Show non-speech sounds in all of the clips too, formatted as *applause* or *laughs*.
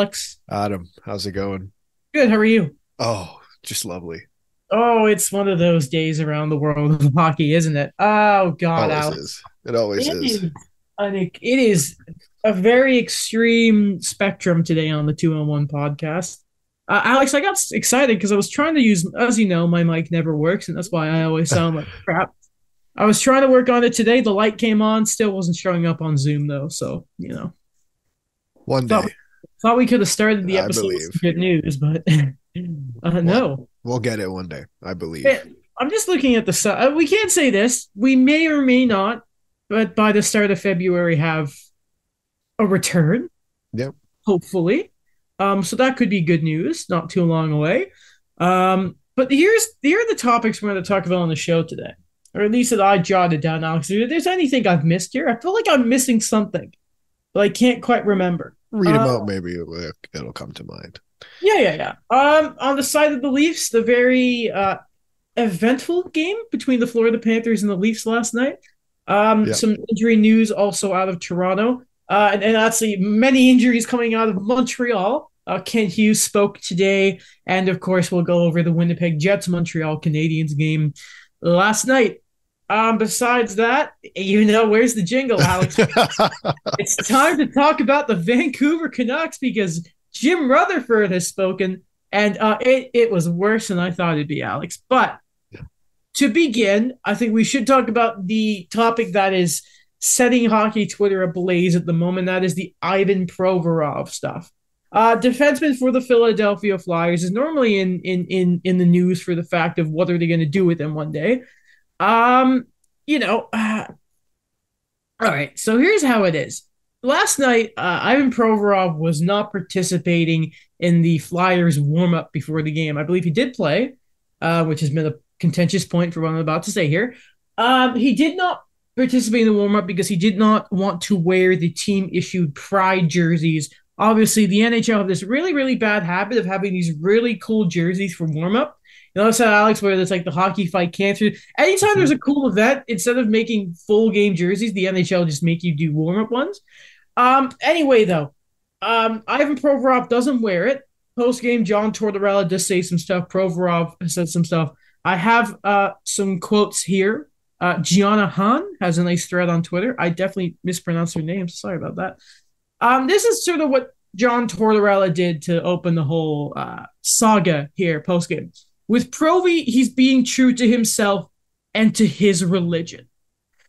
Alex. Adam, how's it going? Good. How are you? Oh, just lovely. Oh, it's one of those days around the world of hockey, isn't it? Oh God, always Alex. is. It always It is. is, it is a very extreme spectrum today on the two on one podcast. Uh, Alex, I got excited because I was trying to use, as you know, my mic never works, and that's why I always sound like *laughs* crap. I was trying to work on it today. The light came on, still wasn't showing up on Zoom though. So you know, One day thought we could have started the episode with good news, but *laughs* uh, no. we'll get it one day. I believe. I'm just looking at the su- uh, We can't say this. We may or may not, but by the start of February, have a return. Yep. Hopefully, um, so that could be good news. Not too long away. Um, but here's here are the topics we're going to talk about on the show today, or at least that I jotted down. Alex, if there's anything I've missed here, I feel like I'm missing something, but I can't quite remember. Read them uh, out. Maybe it'll, it'll come to mind. Yeah, yeah, yeah. Um, on the side of the Leafs, the very uh, eventful game between the Florida Panthers and the Leafs last night. Um, Yeah. some injury news also out of Toronto, uh, and, and actually many injuries coming out of Montreal. Uh, Kent Hughes spoke today, and of course, we'll go over the Winnipeg Jets Montreal Canadiens game last night. Um, besides that, you know, where's the jingle, Alex? *laughs* it's time to talk about the Vancouver Canucks because Jim Rutherford has spoken, and uh, it it was worse than I thought it'd be, Alex. But to begin, I think we should talk about the topic that is setting hockey Twitter ablaze at the moment. That is the Ivan Provorov stuff. Uh, defenseman for the Philadelphia Flyers is normally in in in in the news for the fact of what are they going to do with him one day. Um, you know, uh, all right. So here's how it is. Last night, uh, Ivan Provorov was not participating in the Flyers warm up before the game. I believe he did play, uh, which has been a contentious point for what I'm about to say here. Um, he did not participate in the warm up because he did not want to wear the team issued pride jerseys. Obviously, the NHL have this really, really bad habit of having these really cool jerseys for warm up. You know, said Alex, where it's like the hockey fight cancer. Anytime there's a cool event, instead of making full game jerseys, the NHL just make you do warm up ones. Um. Anyway, though, um, Ivan Provorov doesn't wear it. Post game, John Tortorella does say some stuff. Provorov said some stuff. I have uh some quotes here. Uh, Gianna Han has a nice thread on Twitter. I definitely mispronounced her name. Sorry about that. Um, this is sort of what John Tortorella did to open the whole uh, saga here post game. With Provi, he's being true to himself and to his religion.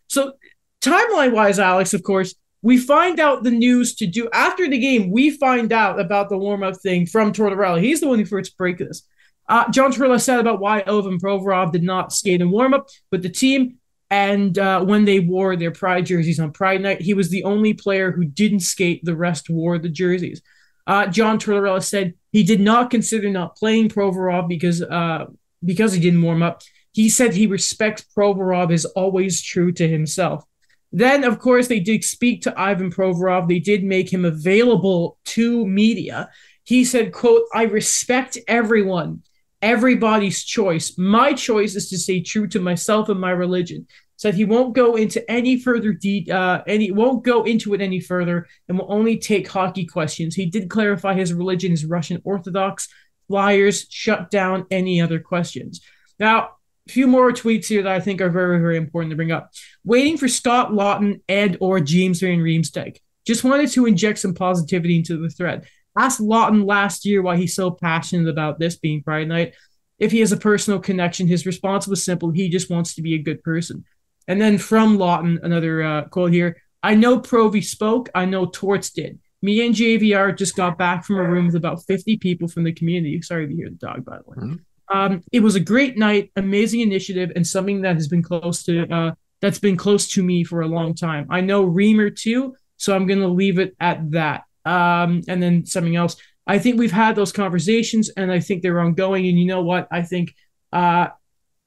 So, timeline wise, Alex, of course, we find out the news to do after the game. We find out about the warm up thing from Tortorella. He's the one who first break this. Uh, John Tortorella said about why Ivan Provorov did not skate in warm up with the team. And uh, when they wore their Pride jerseys on Pride night, he was the only player who didn't skate. The rest wore the jerseys. Uh, John Tortorella said he did not consider not playing Provorov because uh, because he didn't warm up. He said he respects Provorov is always true to himself. Then, of course, they did speak to Ivan Provorov. They did make him available to media. He said, quote, I respect everyone, everybody's choice. My choice is to stay true to myself and my religion. Said he won't go into any further de- uh, any won't go into it any further and will only take hockey questions. He did clarify his religion is Russian Orthodox. Flyers shut down any other questions. Now, a few more tweets here that I think are very, very important to bring up. Waiting for Scott Laughton and or James Van Riemsdyk. Just wanted to inject some positivity into the thread. Asked Laughton last year why he's so passionate about this being Pride Night. If he has a personal connection, his response was simple. He just wants to be a good person. And then from Laughton, another uh, quote here. I know Provi spoke. I know Torts did. Me and JVR just got back from a room with about 50 people from the community. Sorry to hear the dog, by the way. Mhm. Um, it was a great night, amazing initiative, and something that has been close to uh, that's been close to me for a long time. I know Reamer too, so I'm going to leave it at that. Um, and then something else. I think we've had those conversations, and I think they're ongoing. And you know what? I think uh,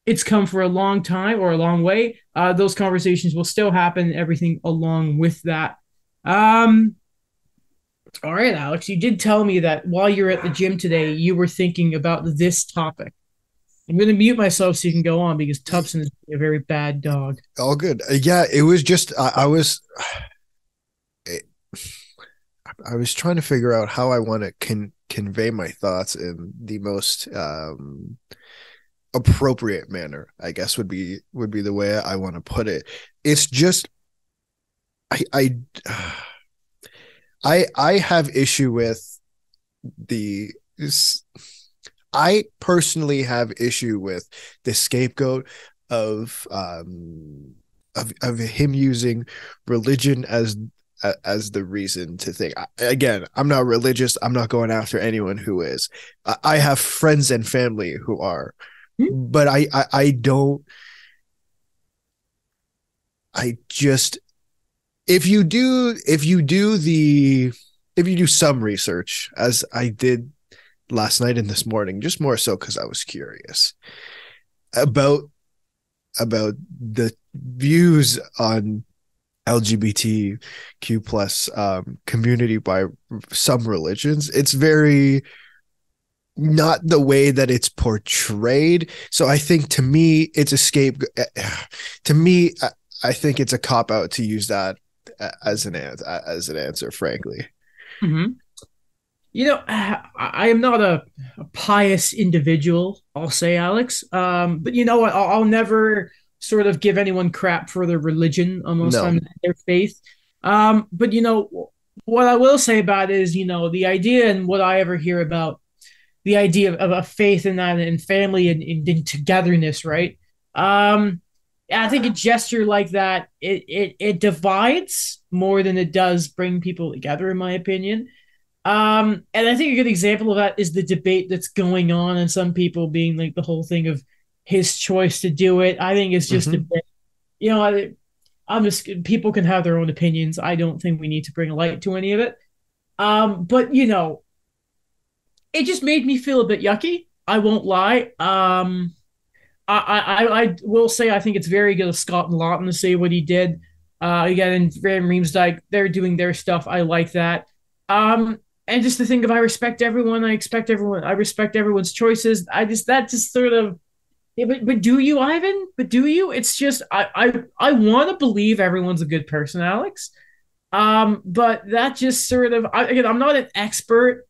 it's come for a long time or a long way. Uh, those conversations will still happen. Everything along with that. Um, all right, Alex, you did tell me that while you're at the gym today, you were thinking about this topic. I'm going to mute myself so you can go on because Tubson is a very bad dog. All good. Uh, Yeah, it was just I, I was. It, I was trying to figure out how I want to con- convey my thoughts in the most um appropriate manner. I guess would be would be the way I want to put it. It's just I I *sighs* I I have issue with the I personally have issue with the scapegoat of um of of him using religion as as the reason to think again i'm not religious i'm not going after anyone who is i have friends and family who are but I, I i don't i just if you do if you do the if you do some research as i did last night and this morning just more so because i was curious about about the views on LGBTQ plus um, community by some religions. It's very not the way that it's portrayed. So I think to me, it's a scape. *sighs* To me, I think it's a cop out to use that as an as an answer. Frankly. Mm-hmm. You know, *sighs* I am not a, a, pious individual. I'll say, Alex. Um, but you know what? I'll, I'll never sort of give anyone crap for their religion, almost no. their faith. Um, but you know, what I will say about it is, you know, the idea and what I ever hear about the idea of, of a faith in that and family and, and, togetherness, right? Um, I think a gesture like that it, it it divides more than it does bring people together, in my opinion. Um, and I think a good example of that is the debate that's going on, and some people being like the whole thing of his choice to do it. I think it's just mm-hmm. a bit, you know, I, I'm just people can have their own opinions. I don't think we need to bring light to any of it. Um, but you know, it just made me feel a bit yucky. I won't lie. Um, I, I, I will say I think it's very good of Scott and Laughton to say what he did. Uh, again, and Van Riemsdyk, they're doing their stuff. I like that. Um, and just to think of, I respect everyone. I expect everyone. I respect everyone's choices. I just that just sort of yeah, but but do you, Ivan? But do you? It's just I I I want to believe everyone's a good person, Alex. Um, but that just sort of I, again, I'm not an expert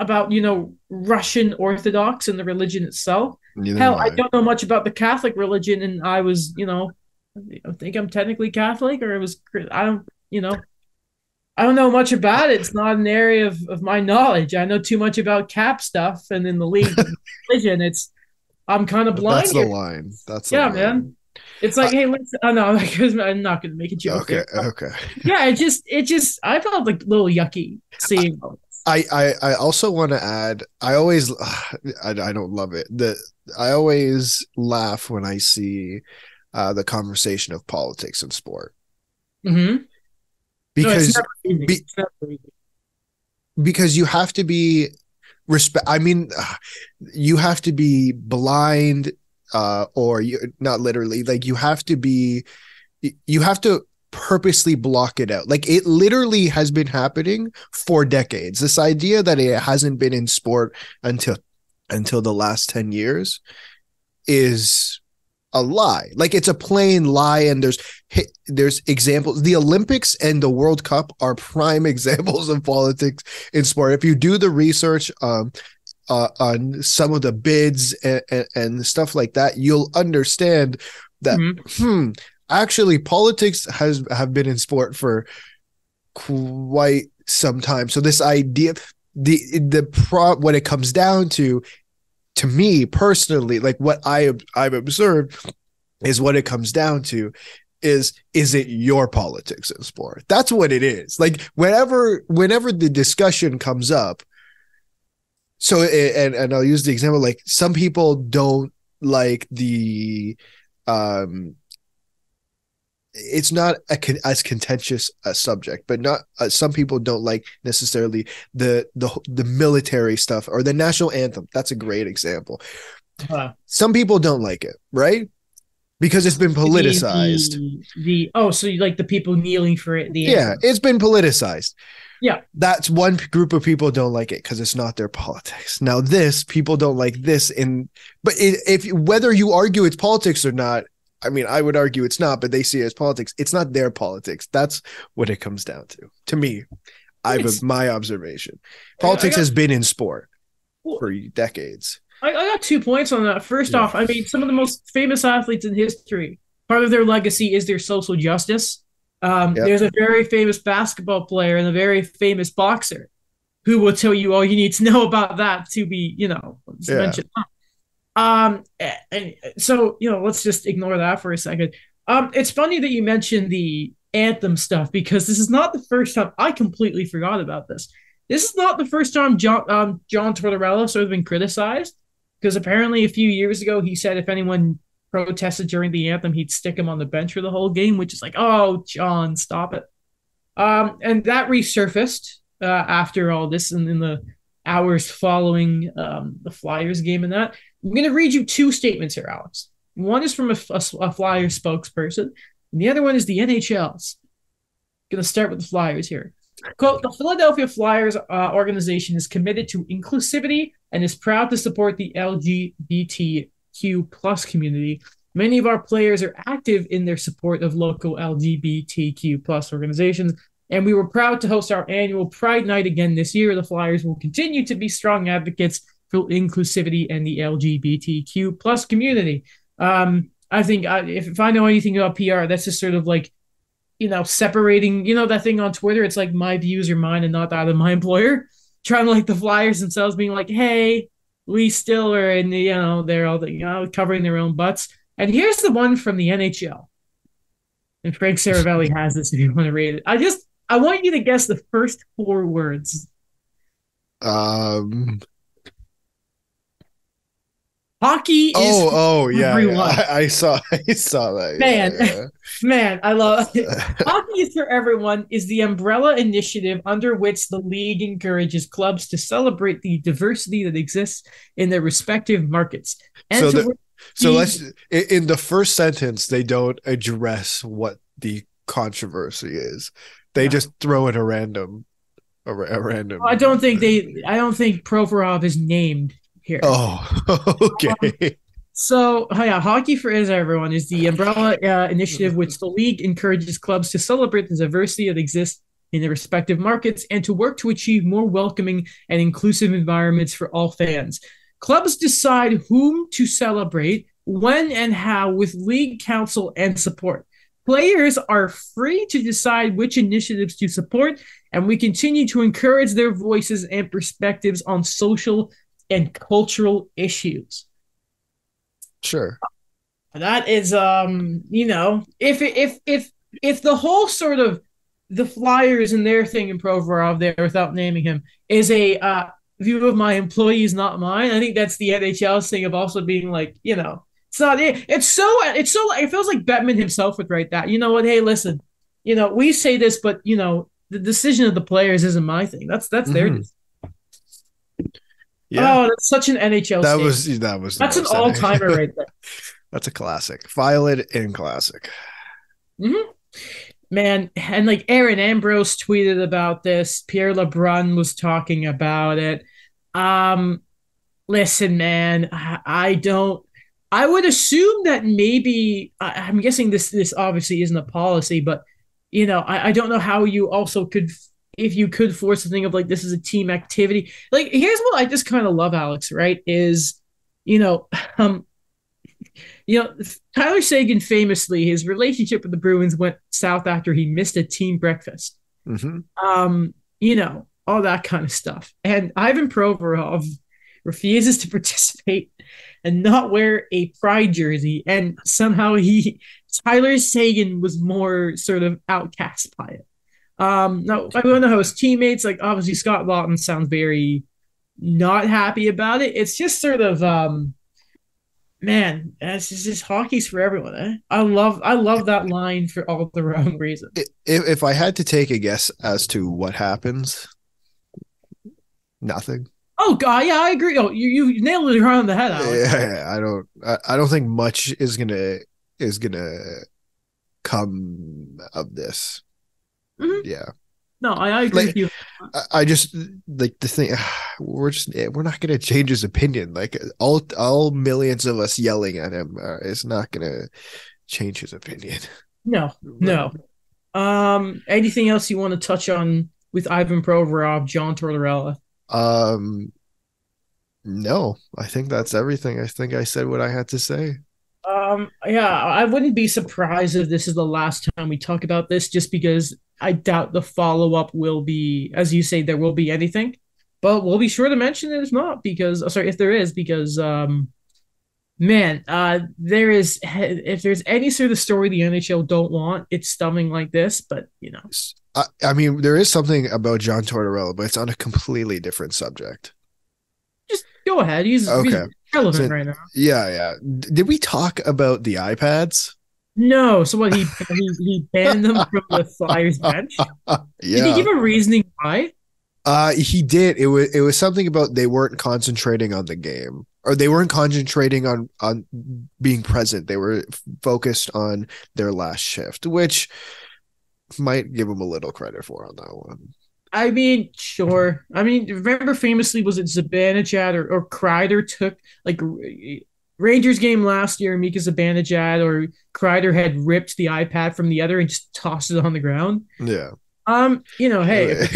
about you know Russian Orthodox and the religion itself. Neither Hell, I. I don't know much about the Catholic religion, and I was you know I think I'm technically Catholic, or it was I don't you know I don't know much about it. It's not an area of, of my knowledge. I know too much about cap stuff, and in the league *laughs* religion, it's I'm kind of blind. That's the line. That's yeah, line. man. It's like, hey, let's. Oh no, I'm not going to make a joke. Okay, okay. Yeah, it just, it just, I felt like a little yucky seeing. I, *laughs* I, I I also want to add. I always, *sighs* I, I don't love it. The I always laugh when I see uh, the conversation of politics and sport. Mm-hmm. Because no, be, because you have to be respect i mean *sighs* you have to be blind uh or you not literally like you have to be you have to purposely block it out like it literally has been happening for decades this idea that it hasn't been in sport until until the last 10 years is a lie. Like it's a plain lie, and there's there's examples. The Olympics and the World Cup are prime *laughs* examples of politics in sport. If you do the research um, uh, on some of the bids and, and, and, stuff like that, you'll understand that mm-hmm. hmm, actually politics has have been in sport for quite some time. So this idea, the the pro, what it comes down to to me personally, like what I I've observed is what it comes down to is is it your politics in sport? That's what it is. Like whenever whenever the discussion comes up, so and and I'll use the example like some people don't like the um it's not a, as contentious a subject, but not uh, some people don't like necessarily the the the military stuff or the national anthem. That's a great example. Huh. Some people don't like it, right? Because it's been politicized. The, the, the oh, so you like the people kneeling for it? The yeah, anthem. it's been politicized. Yeah, that's one group of people don't like it because it's not their politics. Now, this people don't like this in, but if whether you argue it's politics or not, I mean, I would argue it's not, but they see it as politics. It's not their politics. That's what it comes down to. To me, I've It's- my observation. Politics got- has been in sport for decades. I, I got two points on that. First Yeah. off, I mean, some of the most famous athletes in history, part of their legacy is their social justice. Um, Yep. There's a very famous basketball player and a very famous boxer who will tell you all you need to *laughs* know about that to be, you know, Yeah. mention. Um, and so you know, let's just ignore that for a second. Um, it's funny that you mentioned the anthem stuff because this is not the first time I completely forgot about this. This is not the first time John um, John Tortorella sort of been criticized because apparently a few years ago he said if anyone protested during the anthem he'd stick him on the bench for the whole game, which is like, oh John, stop it. Um, and that resurfaced uh, after all this and in the hours following um, the Flyers game and that. I'm going to read you two statements here, Alex. One is from a, a, a Flyers spokesperson, and the other one is the NHL's. Going to start with the Flyers here. Quote, the Philadelphia Flyers uh, organization is committed to inclusivity and is proud to support the LGBTQ plus community. Many of our players are active in their support of local LGBTQ plus organizations, and we were proud to host our annual Pride Night again this year. The Flyers will continue to be strong advocates inclusivity and the LGBTQ plus community. Um, I think I, if, if I know anything about PR, that's just sort of like, you know, separating, you know, that thing on Twitter. It's like my views are mine and not that of my *laughs* employer. Trying to like the Flyers themselves being like, hey, we still are in the, you know, they're all the, you know, covering their own butts. And here's the one from the NHL. And Frank Seravalli *laughs* has this if you want to read it. I just, I want you to guess the first four words. Um. Hockey is Oh, oh, yeah. yeah. everyone. I, *laughs* I saw. *laughs* I saw that. Man. Yeah, *laughs* Man, I love. Hockey is for Everyone is the umbrella initiative under which the league encourages clubs to celebrate the diversity that exists in their respective markets. And So the- so let's. In, in the first sentence, they don't address what the controversy is. They Yeah. just throw in a random, a, a random. I don't think they I don't think Provorov is named here. Oh, *laughs* okay. So, oh yeah, Hockey for is Everyone is the umbrella uh, initiative which the league encourages clubs to celebrate the diversity that exists in their respective markets and to work to achieve more welcoming and inclusive environments for all fans. Clubs decide whom to celebrate, when and how with league counsel and support. Players are free to decide which initiatives to support, and we continue to encourage their voices and perspectives on social and cultural issues. Sure. That is, um, you know, if if if if the whole sort of the Flyers and their thing in Provorov there, without naming him, is a uh, view of my employees, not mine. I think that's the NHL's thing of also being like, you know, it's not it. It's so it's so it feels like Bettman himself would write that. You know what? Hey, listen, you know, we say this, but you know, the decision of the players isn't my thing. That's that's their. Mhm. Yeah. Oh, that's such an NHL. that was that was that's an all timer right there. *laughs* That's a classic. File it in classic. man and like aaron ambrose tweeted about this pierre lebrun was talking about it um listen man i, I don't i would assume that maybe I, i'm guessing this this obviously isn't a policy but you know I, I don't know how you also could if you could force the thing of like this is a team activity like here's what i just kind of love alex right is you know *sighs* um you know, Tyler Seguin famously, his relationship with the Bruins went south after he missed a team breakfast. hmm Um, you know, all that kind of stuff. And Ivan Provorov refuses to *laughs* participate and not wear a pride jersey. And somehow he, Tyler Seguin was more sort of outcast by it. Um, now, I don't know how his teammates, like obviously Scott Laughton sounds very not happy about it. It's just sort of, um, man, this is just hockey's for everyone. Eh? I love, I love that line for all the wrong reasons. If, if I had to take a guess as to what happens, nothing. Oh god, yeah, I agree. Oh, you you nailed it right on the head, Alex. Yeah, I don't. I, I don't think much is gonna is gonna come of this. Mhm. Yeah, No, I, I agree Like- with you. I, I just like the thing. *sighs* We're just we're not gonna change his opinion. Like all all millions of us yelling at him uh, is not gonna change his opinion. *laughs* No, no. Um, anything else you want to touch on with Ivan Provorov, John Tortorella? Um, no, I think that's everything. I think I said what I had to say. Um, yeah, I wouldn't be surprised if this is the last time we talk about this, just because I doubt the follow up will be, as you say, there will be anything. But we'll be sure to mention it if not, because oh, sorry, if there is, because um, man, uh, there is if there's any sort of story the NHL don't want, it's stumming like this. But you know, I, I mean, there is something about John Tortorella, but it's on a completely different subject. Just go ahead. He's Okay. he's relevant So- right now. Yeah, yeah. Did we talk about the iPads? No, so what he he, he banned them from the *laughs* Flyers bench. Yeah. Did he give a reasoning why? Uh, he did. It was it was something about they weren't concentrating on the game, or they weren't concentrating on on being present. They were f- focused on their last shift, which might give him a little credit for on that one. I mean, sure. I mean, remember famously was it Zibanejad or, or Kreider took like Rangers game last year, Mika Zibanejad or Kreider had ripped the iPad from the other and just tossed it on the ground. Yeah. Um, you know, hey,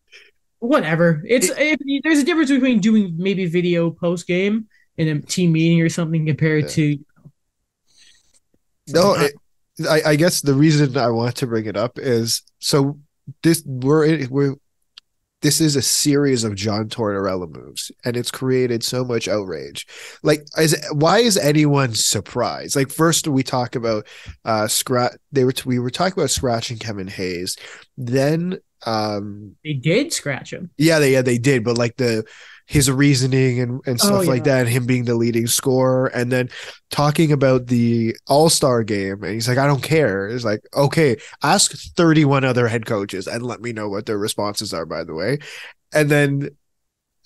*laughs* whatever. It's if, there's a difference between doing maybe video post game in a team meeting or something compared Yeah. to you know, No, it, I, I guess the reason I want to bring it up is so this we're we're this is a series of John Tortorella moves, and it's created so much outrage. Like, is why is anyone surprised? Like, first we talk about uh scratch. They were we were talking about scratching Kevin Hayes, then um they did scratch him. yeah they yeah they did, but like the his reasoning and, and Oh, stuff like that, and him being the leading scorer, and then talking about the All Star game, and he's like, I don't care. It's like, okay, ask 31 other head coaches and let me know what their responses are, by the way. And then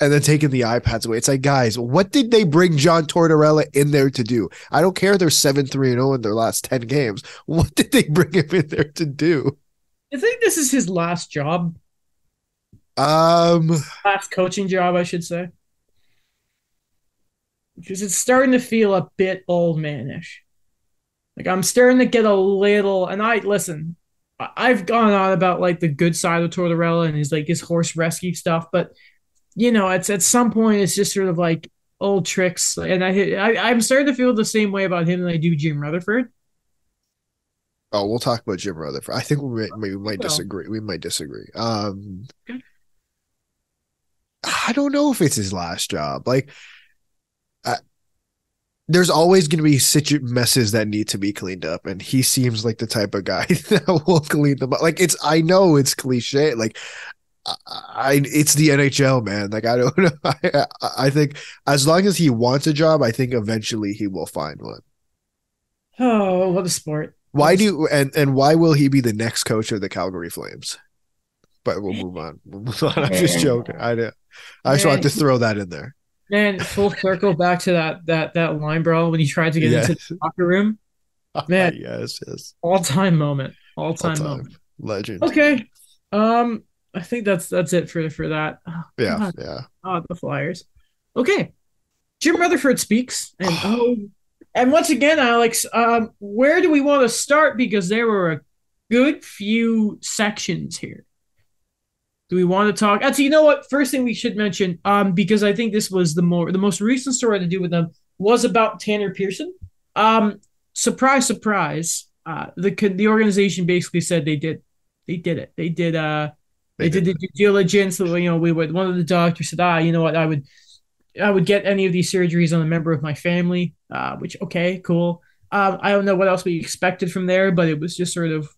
and then taking the iPads away. It's like, guys, what did they bring John Tortorella in there to do? I don't care they're 7 3 0 in their last 10 games. What did they bring him in there to do? I think this is his last job, Um last coaching job, I should say. Because it's starting to feel a bit old manish. Like I'm starting to get a little, and I listen. I've gone on about like the good side of Tortorella and his like his horse rescue stuff, but you know, it's at some point it's just sort of like old tricks, and I, I I'm starting to feel the same way about him than I do Jim Rutherford. Oh, we'll talk about Jim Rutherford. I think we might, we might disagree. We might disagree. Um, Okay. I don't know if it's his last job. Like, I, there's always going to be situ- messes that need to be cleaned up, and he seems like the type of guy *laughs* that will clean them up. Like, it's I know it's cliche. Like, I, I it's the NHL, man. Like, I don't *laughs* know. I, I think as long as he wants a job, I think eventually he will find one. Oh, what a sport! Why do and and why will he be the next coach of the Calgary Flames? But we'll move on. *laughs* We'll move on. I'm just joking. I did. I just wanted to throw that in there. Man, full circle back to that that that line brawl when he tried to get into the locker room. *laughs* Man. yes, yes. All time moment. All time moment. Legend. Okay. Um, I think that's that's it for for that. Oh, Yeah, God. yeah. Ah, the Flyers. Okay. Jim Rutherford speaks, and *sighs* oh, and once again, Alex, um, where do we want to start? Because there were a good few sections here. Do we want to talk? Actually, you know what? First thing we should mention, um, because I think this was the more the most recent story to do with them was about Tanner Pearson. Um, surprise, surprise. Uh, the the organization basically said they did, they did it. They did. Uh, they, did, the due diligence. You know, we would. One of the doctors said, "Ah, you know what? I would, I would get any of these surgeries on a member of my family." Uh, which okay, cool. Um, I don't know what else we expected from there, but it was just sort of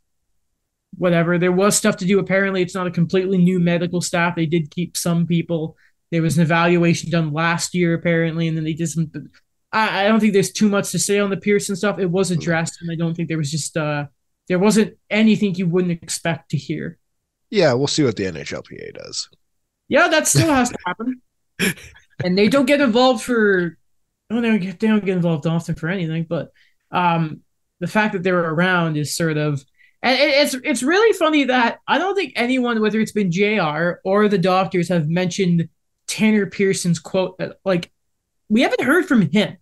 whatever. There was stuff to do. Apparently, it's not a completely new medical staff. They did keep some people. There was an evaluation done last year, apparently, and then they did some. I, I don't think there's too much to say on the Pearson stuff. It was addressed, and I don't think there was just uh there wasn't anything you wouldn't expect to hear. Yeah, we'll see what the NHLPA does. Yeah, that still has to happen. *laughs* and they don't get involved for well, they don't get, they don't get involved often for anything, but um, the fact that they're around is sort of and it's it's really funny that I don't think anyone, whether it's been JR or the doctors, have mentioned Tanner Pearson's quote like we haven't heard from him.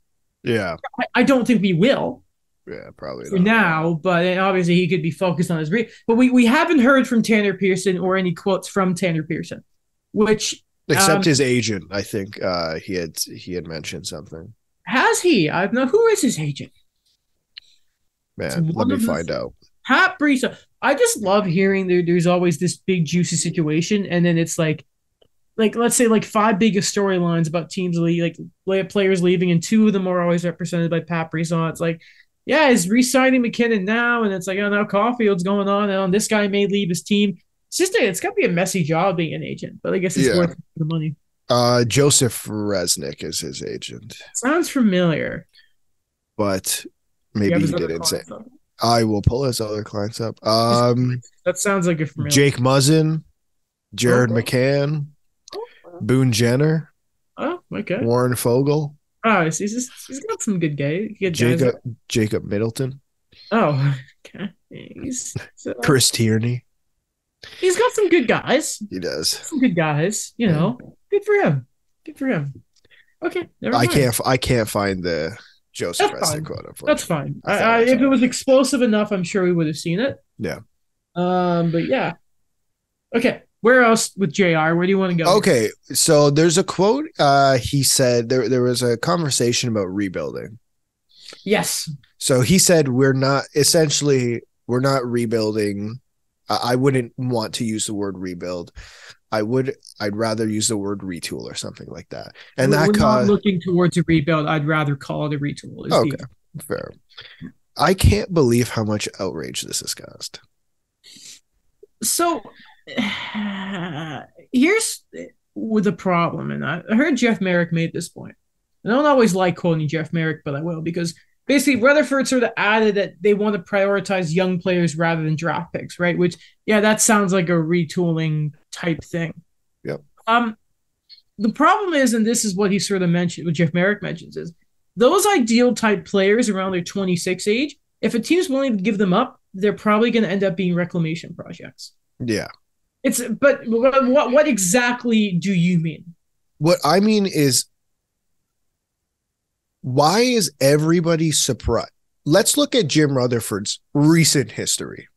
Yeah. I, I don't think we will. Yeah, probably for not. now, but obviously he could be focused on his re. But we we haven't heard from Tanner Pearson or any quotes from Tanner Pearson, which Except um, his agent, I think uh, he had he had mentioned something. has he? I don't know who is his agent. Man, let me find out. Pat. I just love hearing there, there's always this big juicy situation, and then it's like, like let's say like five biggest storylines about teams like players leaving, and two of them are always represented by Pat. It's like, yeah, is re-signing MacKinnon now, and it's like, oh, now Caufield's going on, and this guy may leave his team. It's just a, it's got to be a messy job being an agent, but I guess it's Yeah. worth the money. Uh, Joseph Resnick is his agent, Sounds familiar. but maybe have he didn't say. up? I will pull his other clients up. Um, That sounds like a familiar. Jake Muzzin, Jared Okay. McCann, Oh, Boone Jenner, Oh, okay. Warren Foegele, Oh, he's, he's, he's got some good guys. Good guys. Jacob Jacob Middleton, Oh, *laughs* okay. He's so, *laughs* Chris Tierney. he's got some good guys. He does. Some good guys. You know, good for him. Good for him. Okay, never I can't. I can't find the Joseph That's fine. Quote. That's fine. I I, thought I, it was if it was explosive enough, I'm sure we would have seen it. Yeah. Um, but yeah. Okay, where else with Jr? Where do you want to go? Okay, so there's a quote. Uh, he said there there was a conversation about rebuilding. Yes. So he said we're not essentially we're not rebuilding. I, I wouldn't want to use the word rebuild. I would. I'd rather use the word retool or something like that. And We're- that we're not looking towards a rebuild. I'd rather call it a retool. is the- okay, fair. I can't believe how much outrage this has caused. So here's with the problem, and I I heard Jeff Marek made this point. I don't always like quoting Jeff Marek, but I will because basically Rutherford sort of added that they want to prioritize young players rather than draft picks, right? Which yeah, that sounds like a retooling type thing. Yep. Um, the problem is, and this is what he sort of mentioned, what Jeff Marek mentions is those ideal type players around their 26 age. If a team's willing to give them up, they're probably going to end up being reclamation projects. Yeah. It's but what what, what exactly do you mean? What I mean is, why is everybody surprised? Let's look at Jim Rutherford's recent history.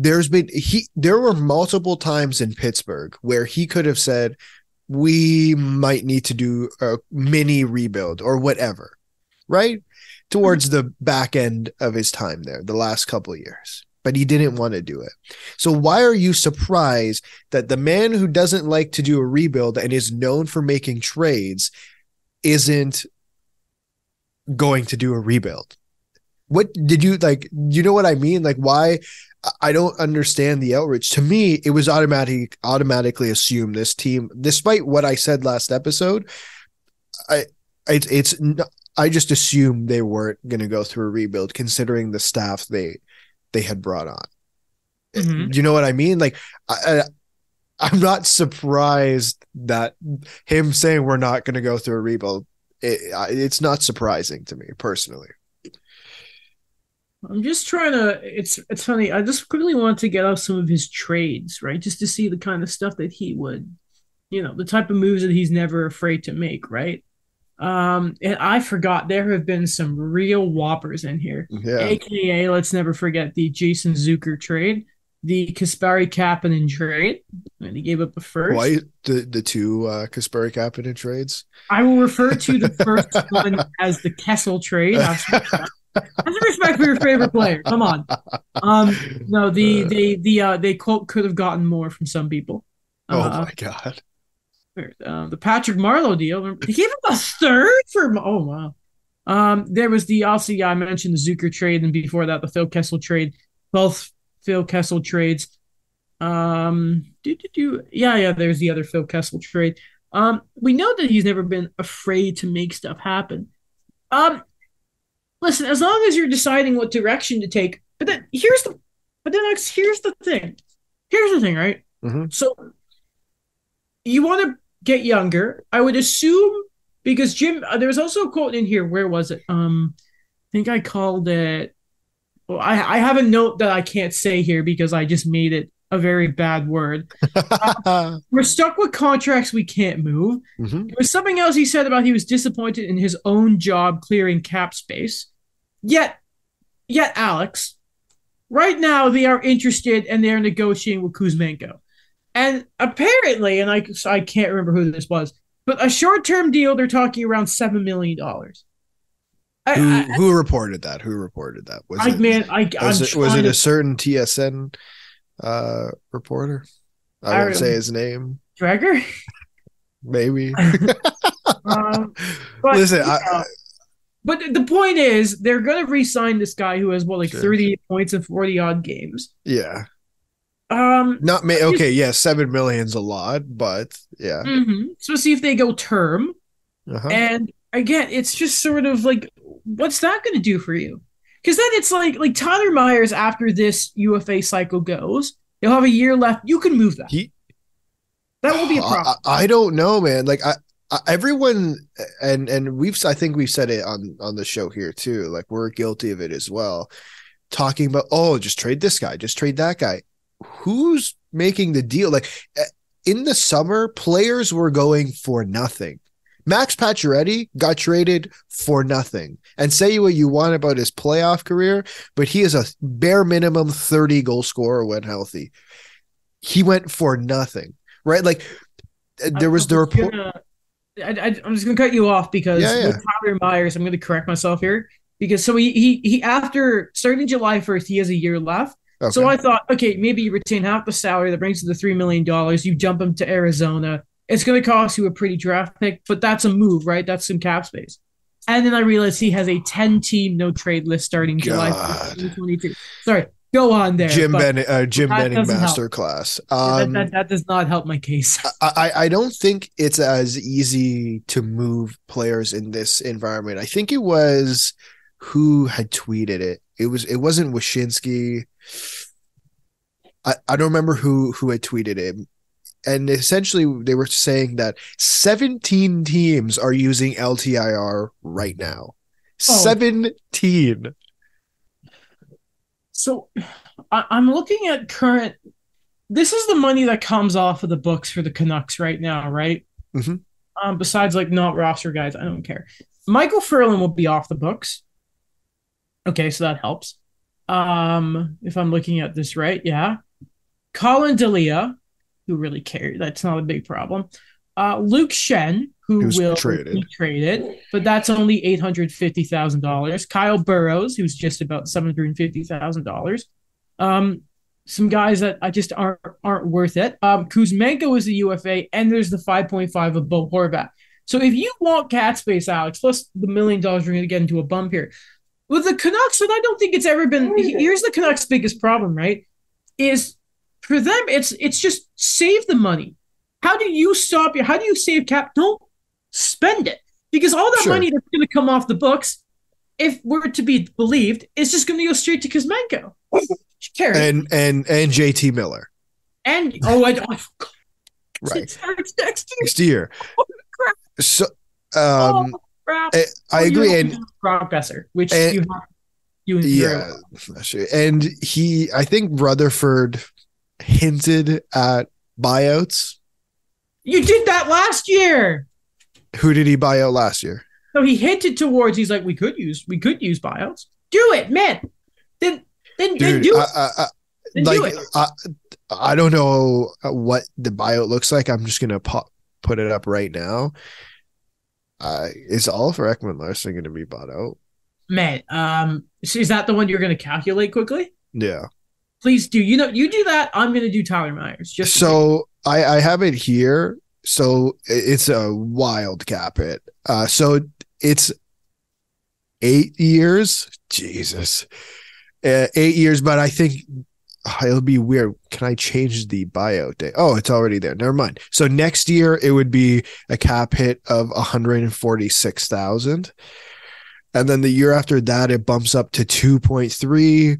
There's been he there were multiple times in Pittsburgh where he could have said we might need to do a mini rebuild or whatever, right? Towards the back end of his time there, the last couple years. But he didn't want to do it. So why are you surprised that the man who doesn't like to do a rebuild and is known for making trades isn't going to do a rebuild. What did you like? You know what I mean? Like, why? I don't understand the outrage. To me, it was automatic, automatically assumed this team, despite what I said last episode. I, it's, it's, I just assumed they weren't going to go through a rebuild, considering the staff they, they had brought on. Mhm. You know what I mean? Like, I, I I'm not surprised that him saying we're not going to go through a rebuild. It, it's not surprising to me personally. I'm just trying to. It's it's funny. I just quickly want to get up some of his trades, right? Just to see the kind of stuff that he would, you know, the type of moves that he's never afraid to make, right? Um, and I forgot there have been some real whoppers in here. Yeah, AKA, let's never forget the Jason Zucker trade, the Kasperi Kapanen trade, and he gave up a first. why the the two uh, Kasperi Kapanen trades? I will refer to the first *laughs* one as the Kessel trade. *laughs* Have some respect. Have some respect for your favorite player. Come on. Um, no, the Uh. they the uh they quote could have gotten more from some people. oh Uh, my god! uh, the Patrick Marleau deal. They gave him a third for. Oh wow. Um, there was the also yeah I mentioned the Zucker trade, and before that the Phil Kessel trade. Both Phil Kessel trades. Um, do do do. Yeah, yeah. There's the other Phil Kessel trade. Um, we know that he's never been afraid to make stuff happen. Um, listen, as long as you're deciding what direction to take, but then here's the, but then here's the thing. Here's the thing, right? Mhm. So you want to get younger. I would assume because Jim, uh, there was also a quote in here. Where was it? Um, I think I called it. Well, I I have a note that I can't say here because I just made it a very bad word. *laughs* We're stuck with contracts we can't move. Mhm. There was something else he said about he was disappointed in his own job clearing cap space. yet, yet Alex, right now they are interested and they're negotiating with Kuzmenko. And apparently, and I, I can't remember who this was, but a short term deal, they're talking around $7 million. I, who, I, who reported that? Who reported that? Was I, it, man, I, was, it, was it a certain TSN uh, reporter? I won't say his name. Dreger? *laughs* Maybe. *laughs* um, but, Listen, I, but the point is, they're going to re-sign this guy who has what, like sure. thirty points in forty odd games. Yeah. Um. Not me. Okay. Yeah, seven million's a lot, but yeah. Mm-hmm. So see if they go term, uh-huh. and again, it's just sort of like, what's that going to do for you? Because then it's like, like Tyler Myers after this UFA cycle goes, he'll have a year left. You can move that. He, that will be a *sighs* problem. I, I don't know, man. Like I, I, everyone, and and we've I think we've said it on on the show here too. Like we're guilty of it as well. Talking about oh, just trade this guy, just trade that guy. Who's making the deal? Like eh, in the summer, players were going for nothing. Max Pacioretty got traded for nothing. And say what you want about his playoff career, but he is a bare minimum 30 goal scorer when healthy. He went for nothing right? Like uh, there was the report. Gonna, I, am just gonna cut you off because yeah, yeah. with Tyler Myers, I'm gonna correct myself here because so he he he after starting July 1st, he has a year left. Okay. So I thought, okay, maybe you retain half the salary that brings you the three million dollars. You jump him to Arizona. It's going to cost you a pretty draft pick, but that's a move, right? That's some cap space. And then I realized he has a 10 team no trade list starting God. July 2022. Sorry, Go on there. Jim Benning, uh, Jim Benning masterclass. Um, that, that, that, does not help my case. I, I don't think it's as easy to move players in this environment. I think it was who had tweeted it. It was it wasn't Wyshynski. I, I don't remember who who had tweeted it. And essentially they were saying that 17 teams are using LTIR right now. Oh. 17. So I, am looking at current. This is the money that comes off of the books for the Canucks right now, right? Mm-hmm. Um, besides like not roster guys, I don't care. Michael Ferland will be off the books. Okay, so that helps. Um, if I'm looking at this right, yeah. Collin Delia, who really cares, that's not a big problem. Uh, Luke Schenn, who will traded. be traded, but that's only eight hundred fifty thousand dollars. Kyle Burroughs, who's just about seven hundred fifty thousand dollars. Um, some guys that I just aren't aren't worth it. Um, Kuzmenko is a UFA, and there's the five point five of Bo Horvat. So if you want cap space, Alex, plus the million dollars, you're going to get into a bump here. With the Canucks, and I don't think it's ever been. Here's the Canucks' biggest problem, right? Is for them, it's it's just save the money how do you stop your? How do you save cap? Don't spend it because all that sure. money that's going to come off the books, if we're to be believed, is just going to go straight to Kuzmenko. And and and JT Miller. And oh, I don't. right. It next year. Next year. Oh, so um, oh, I, I oh, agree. And Brock which and, you have you yeah, and he, I think Rutherford hinted at buyouts you did that last year. Who did he buy out last year? So he hinted towards. He's like, we could use, we could use buyouts. Do it, man. Then, then, Dude, then do I, I, I, then like, do it. I, I don't know what the buyout looks like. I'm just gonna pop, put it up right now. Uh, is Oliver Ekman-Larsson going to be bought out? Man, um, is that the one you're going to calculate quickly? Yeah. Please do. You know, you do that. I'm going to do Tyler Myers. Just so I, I have it here. So it's a wild cap hit. Uh, so it's eight years. Jesus, uh, eight years. But I think oh, it'll be weird. Can I change the bio date? Oh, it's already there. Never mind. So next year it would be a cap hit of one hundred and forty six thousand, and then the year after that it bumps up to two point three,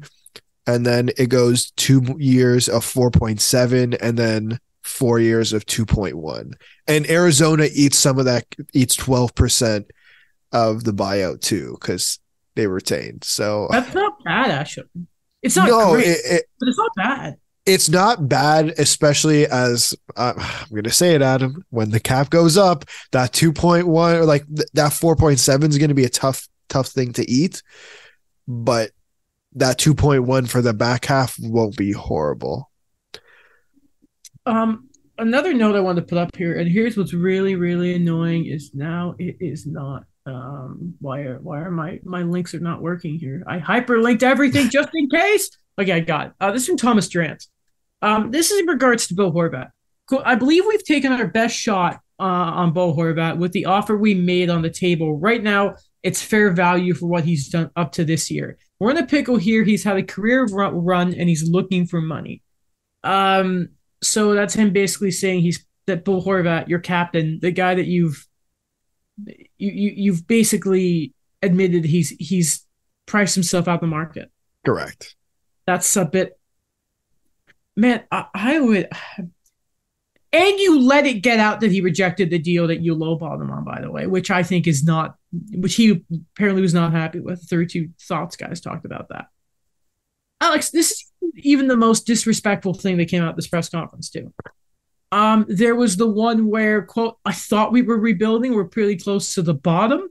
and then it goes two years of four point seven, and then four years of 2.1 and arizona eats some of that eats 12% of the buyout too because they retained. So that's not bad actually. It's not no, great, it, it, but it's not bad. It's not bad especially as uh, i'm gonna say it adam when the cap goes up that 2.1 or like th- that 4.7 is gonna be a tough tough thing to eat. But that 2.1 for the back half won't be horrible. Um, another note I wanted to put up here, and here's what's really, really annoying is now it is not. Um, why are why are my my links are not working here? I hyperlinked everything *laughs* just in case. Okay, I got it. Uh, this is from Thomas Drance. Um, this is in regards to Bill Horvat. Cool. I believe we've taken our best shot uh, on Bo Horvat with the offer we made on the table. Right now, it's fair value for what he's done up to this year. We're in a pickle here. He's had a career run and he's looking for money. Um, so that's him basically saying he's that Bo Horvat, your captain, the guy that you've you, you you've basically admitted he's he's priced himself out the market. Correct. That's a bit man, I, I would and you let it get out that he rejected the deal that you lowballed him on, by the way, which I think is not, which he apparently was not happy with. 32 Thoughts guys talked about that. Alex, this is even the most disrespectful thing that came out this press conference, too. Um, there was the one where, quote, I thought we were rebuilding, we're pretty close to the bottom,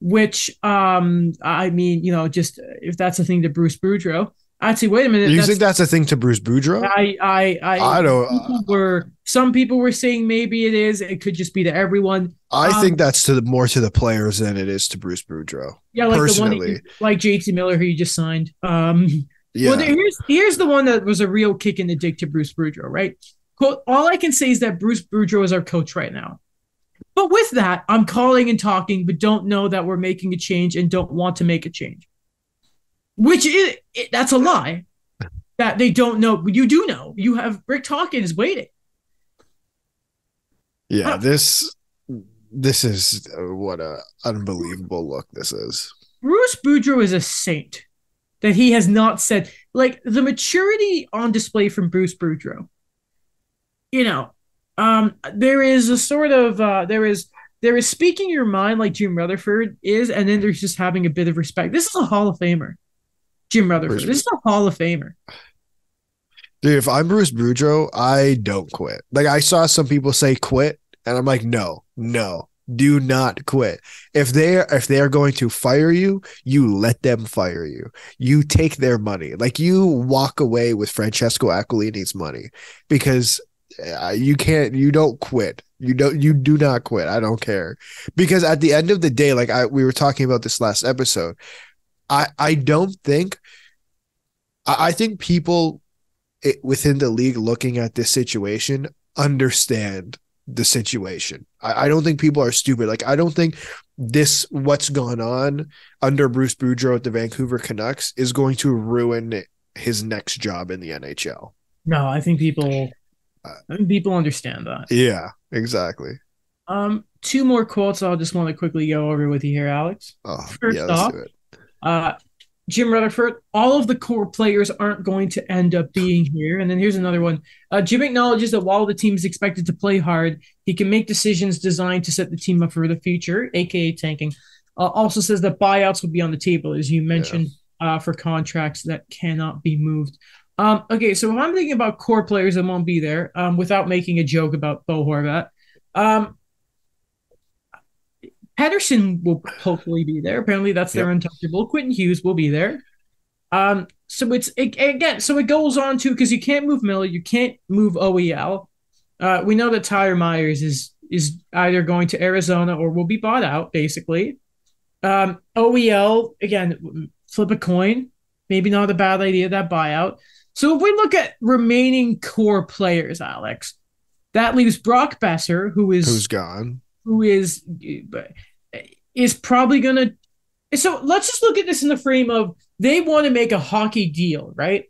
which, um, I mean, you know, just if that's a thing to Bruce Boudreau, I'd say, wait a minute. Do you think that's a thing to Bruce Boudreau? I, I, I, I don't. People were some people were saying maybe it is. It could just be to everyone. I um, think that's to the more to the players than it is to Bruce Boudreau. Yeah, like personally. the one, you, like JT Miller, who you just signed. Um, yeah. Well, here's here's the one that was a real kick in the dick to Bruce Boudreau, right? Quote, all I can say is that Bruce Boudreau is our coach right now. But with that, I'm calling and talking, but don't know that we're making a change and don't want to make a change which is it, that's a lie that they don't know. You do know. You have Rick is waiting. Yeah, this this is uh, what a unbelievable look this is. Bruce Boudreau is a saint that he has not said like the maturity on display from Bruce Boudreau. You know, um, there is a sort of uh, there is there is speaking your mind like Jim Rutherford is, and then there's just having a bit of respect. This is a Hall of Famer. Jim Rutherford. Bruce this is a Hall of Famer. Dude, if I'm Bruce Boudreau, I don't quit. Like I saw some people say quit, and I'm like, no, no, do not quit. If they are if they are going to fire you, you let them fire you. You take their money. Like you walk away with Francesco Aquilini's money because uh, you can't. You don't quit. You don't. You do not quit. I don't care because at the end of the day, like I we were talking about this last episode, I I don't think I, I think people it, within the league looking at this situation understand the situation. I, I, don't think people are stupid. Like I don't think this what's gone on under Bruce Boudreau at the Vancouver Canucks is going to ruin his next job in the NHL. No, I think people uh, I think people understand that. Yeah, exactly. Um, two more quotes I'll just want to quickly go over with you here, Alex. Oh, First yeah, off, uh, Jim Rutherford, all of the core players aren't going to end up being here. And then here's another one. Uh, Jim acknowledges that while the team is expected to play hard, he can make decisions designed to set the team up for the future, aka tanking. Uh, also says that buyouts will be on the table, as you mentioned, yeah. uh, for contracts that cannot be moved. Um, okay, so if I'm thinking about core players that won't be there, um, without making a joke about Bo Horvat, um, Pettersson will hopefully be there. Apparently, that's yep. their untouchable. Quinn Hughes will be there. Um, so it's it, again, so it goes on to because you can't move Miller, you can't move OEL. Uh, we know that Tyler Myers is is either going to Arizona or will be bought out, basically. Um, OEL again, flip a coin. Maybe not a bad idea that buyout. So if we look at remaining core players, Alex, that leaves Brock Boeser, who is who's gone, who is is probably going to. So let's just look at this in the frame of they want to make a hockey deal, right?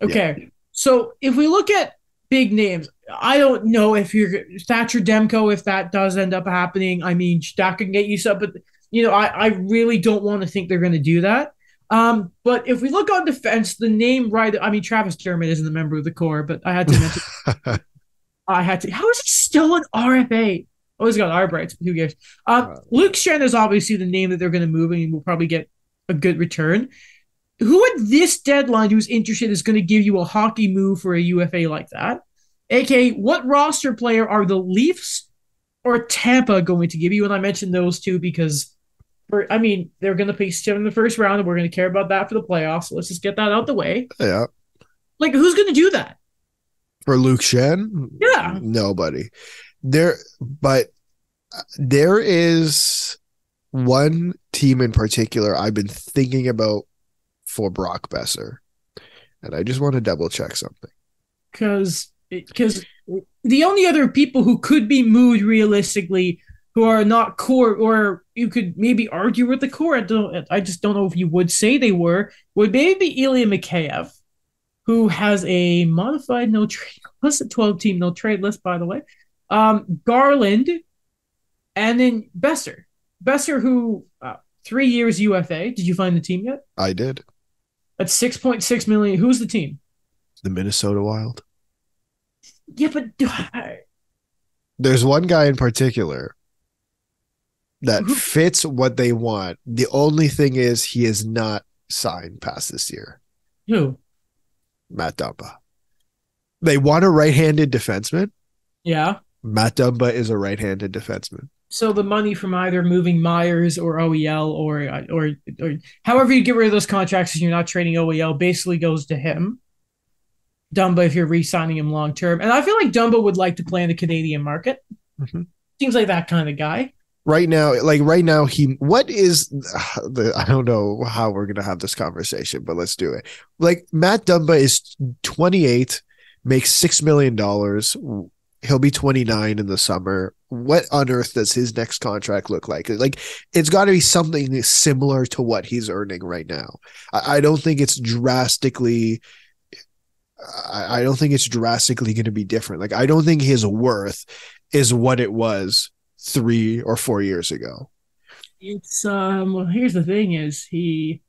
Okay. Yeah. So if we look at big names, I don't know if you're Thatcher Demko, if that does end up happening. I mean, that can get you some, but you know, I, I really don't want to think they're going to do that. Um, but if we look on defense, the name right, I mean, Travis Dermott isn't a member of the core, but I had to mention, *laughs* I had to, how is he still an RFA? Always got our brights, but who cares? Uh, Luke Schenn is obviously the name that they're going to move, and we'll probably get a good return. Who at this deadline who's interested is going to give you a hockey move for a UFA like that? AK, what roster player are the Leafs or Tampa going to give you? And I mentioned those two because Or, I mean, they're going to pay seven in the first round, and we're going to care about that for the playoffs. So let's just get that out the way. Yeah. Like, who's going to do that? For Luke Schenn? Yeah. Nobody. There, but uh, there is one team in particular I've been thinking about for Brock Boeser, And I just want to double check something. Because because the only other people who could be moved realistically who are not core or you could maybe argue with the core I don't I just don't know if you would say they were would maybe Ilya Mikheyev who has a modified no trade list *laughs* a 12 team no trade list by the way um Garland and then Boeser Boeser who uh, 3 years UFA did you find the team yet I did at 6.6 million who's the team the Minnesota Wild yeah, but there's one guy in particular that fits what they want. The only thing is he is not signed past this year. Who? Matt Dumba. They want a right-handed defenseman. Yeah. Matt Dumba is a right-handed defenseman. So the money from either moving Myers or OEL or or or however you get rid of those contracts, and you're not trading OEL, basically goes to him. Dumba if you're re-signing him long term. And I feel like Dumba would like to play in the Canadian market. Mm-hmm. Seems like that kind of guy. Right now, like right now, he what is the I don't know how we're gonna have this conversation, but let's do it. Like Matt Dumba is 28, makes six million dollars. He'll be 29 in the summer. What on earth does his next contract look like? Like, it's got to be something similar to what he's earning right now. I, I don't think it's drastically I, I don't think it's drastically going to be different. Like I don't think his worth is what it was three or four years ago. It's um. Well, here's the thing: is he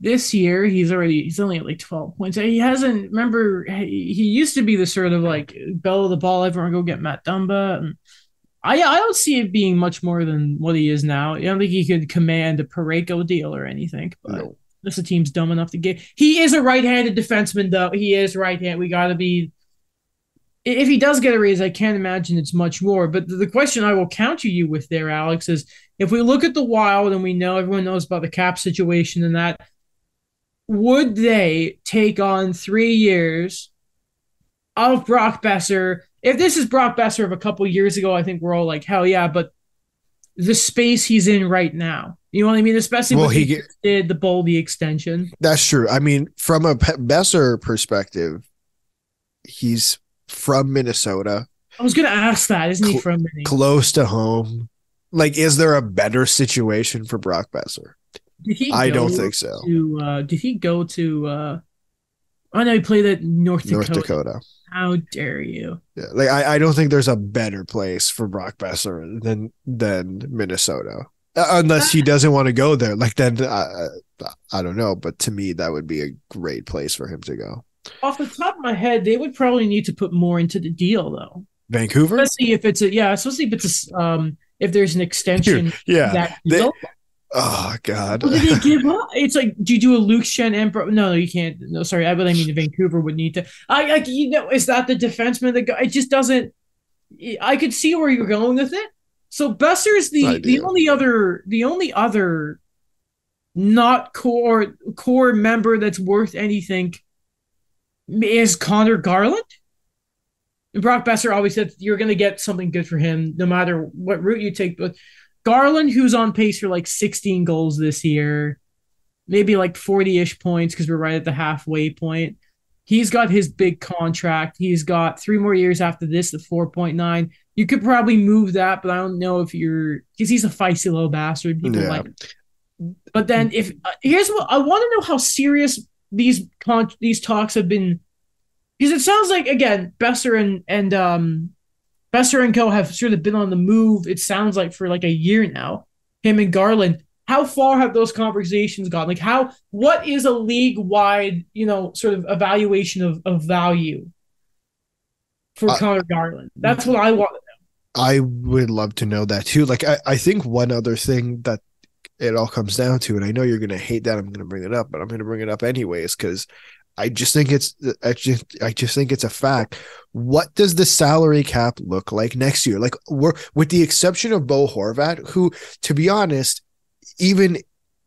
this year he's already he's only at like 12 points he hasn't remember he, used to be the sort of like bell of the ball everyone go get matt dumba and i i don't see it being much more than what he is now i don't think he could command a Parayko deal or anything but no. This the team's dumb enough to get. He is a right-handed defenseman, though. He is right-handed. We got to be. If he does get a raise, I can't imagine it's much more. But the question I will counter you with there, Alex, is if we look at the Wild and we know everyone knows about the cap situation and that, would they take on three years of Brock Boeser? If this is Brock Boeser of a couple years ago, I think we're all like, hell yeah. But the space he's in right now, you know what I mean? Especially well, he did the Boldy extension. That's true. I mean, from a Boeser perspective, he's from Minnesota. I was going to ask that. Isn't he from Minnesota? Close to home. Like, is there a better situation for Brock Boeser? I don't think so. To, uh, did he go to? Uh, oh no, he played at North Dakota. North Dakota. How dare you? Yeah, like I, I don't think there's a better place for Brock Boeser than than Minnesota. Uh, unless he doesn't want to go there. Like then, uh, I don't know. But to me, that would be a great place for him to go. Off the top of my head, they would probably need to put more into the deal, though. Vancouver, especially if it's a yeah, especially if it's a um if there's an extension. *laughs* yeah, they, Oh God! What did they give *laughs* up? It's like, do you do a Luke Schenn Emperor? No, you can't. No, sorry, I but I mean Vancouver would need to. I like you know, is that the defenseman? The guy? It just doesn't. I could see where you're going with it. So Boeser's the the only other the only other not core core member that's worth anything is Conor Garland. And Brock Boeser always said you're going to get something good for him no matter what route you take. But Garland, who's on pace for like 16 goals this year, maybe like 40 ish points because we're right at the halfway point. He's got his big contract. He's got three more years after this at 4.9. You could probably move that, but I don't know if you're because he's a feisty little bastard. People yeah. like. But then, if uh, here's what I want to know how serious these con- these talks have been, because it sounds like again Boeser and and um Boeser and Co have sort of been on the move. It sounds like for like a year now. Him and Garland. How far have those conversations gone? Like how what is a league wide, you know, sort of evaluation of, of value for uh, Conor Garland? That's what I want to know. I would love to know that too. Like, I, I think one other thing that it all comes down to, and I know you're going to hate that I'm going to bring it up, but I'm going to bring it up anyways because I just think it's I just I just think it's a fact. What does the salary cap look like next year? Like we're with the exception of Bo Horvat, who, to be honest, even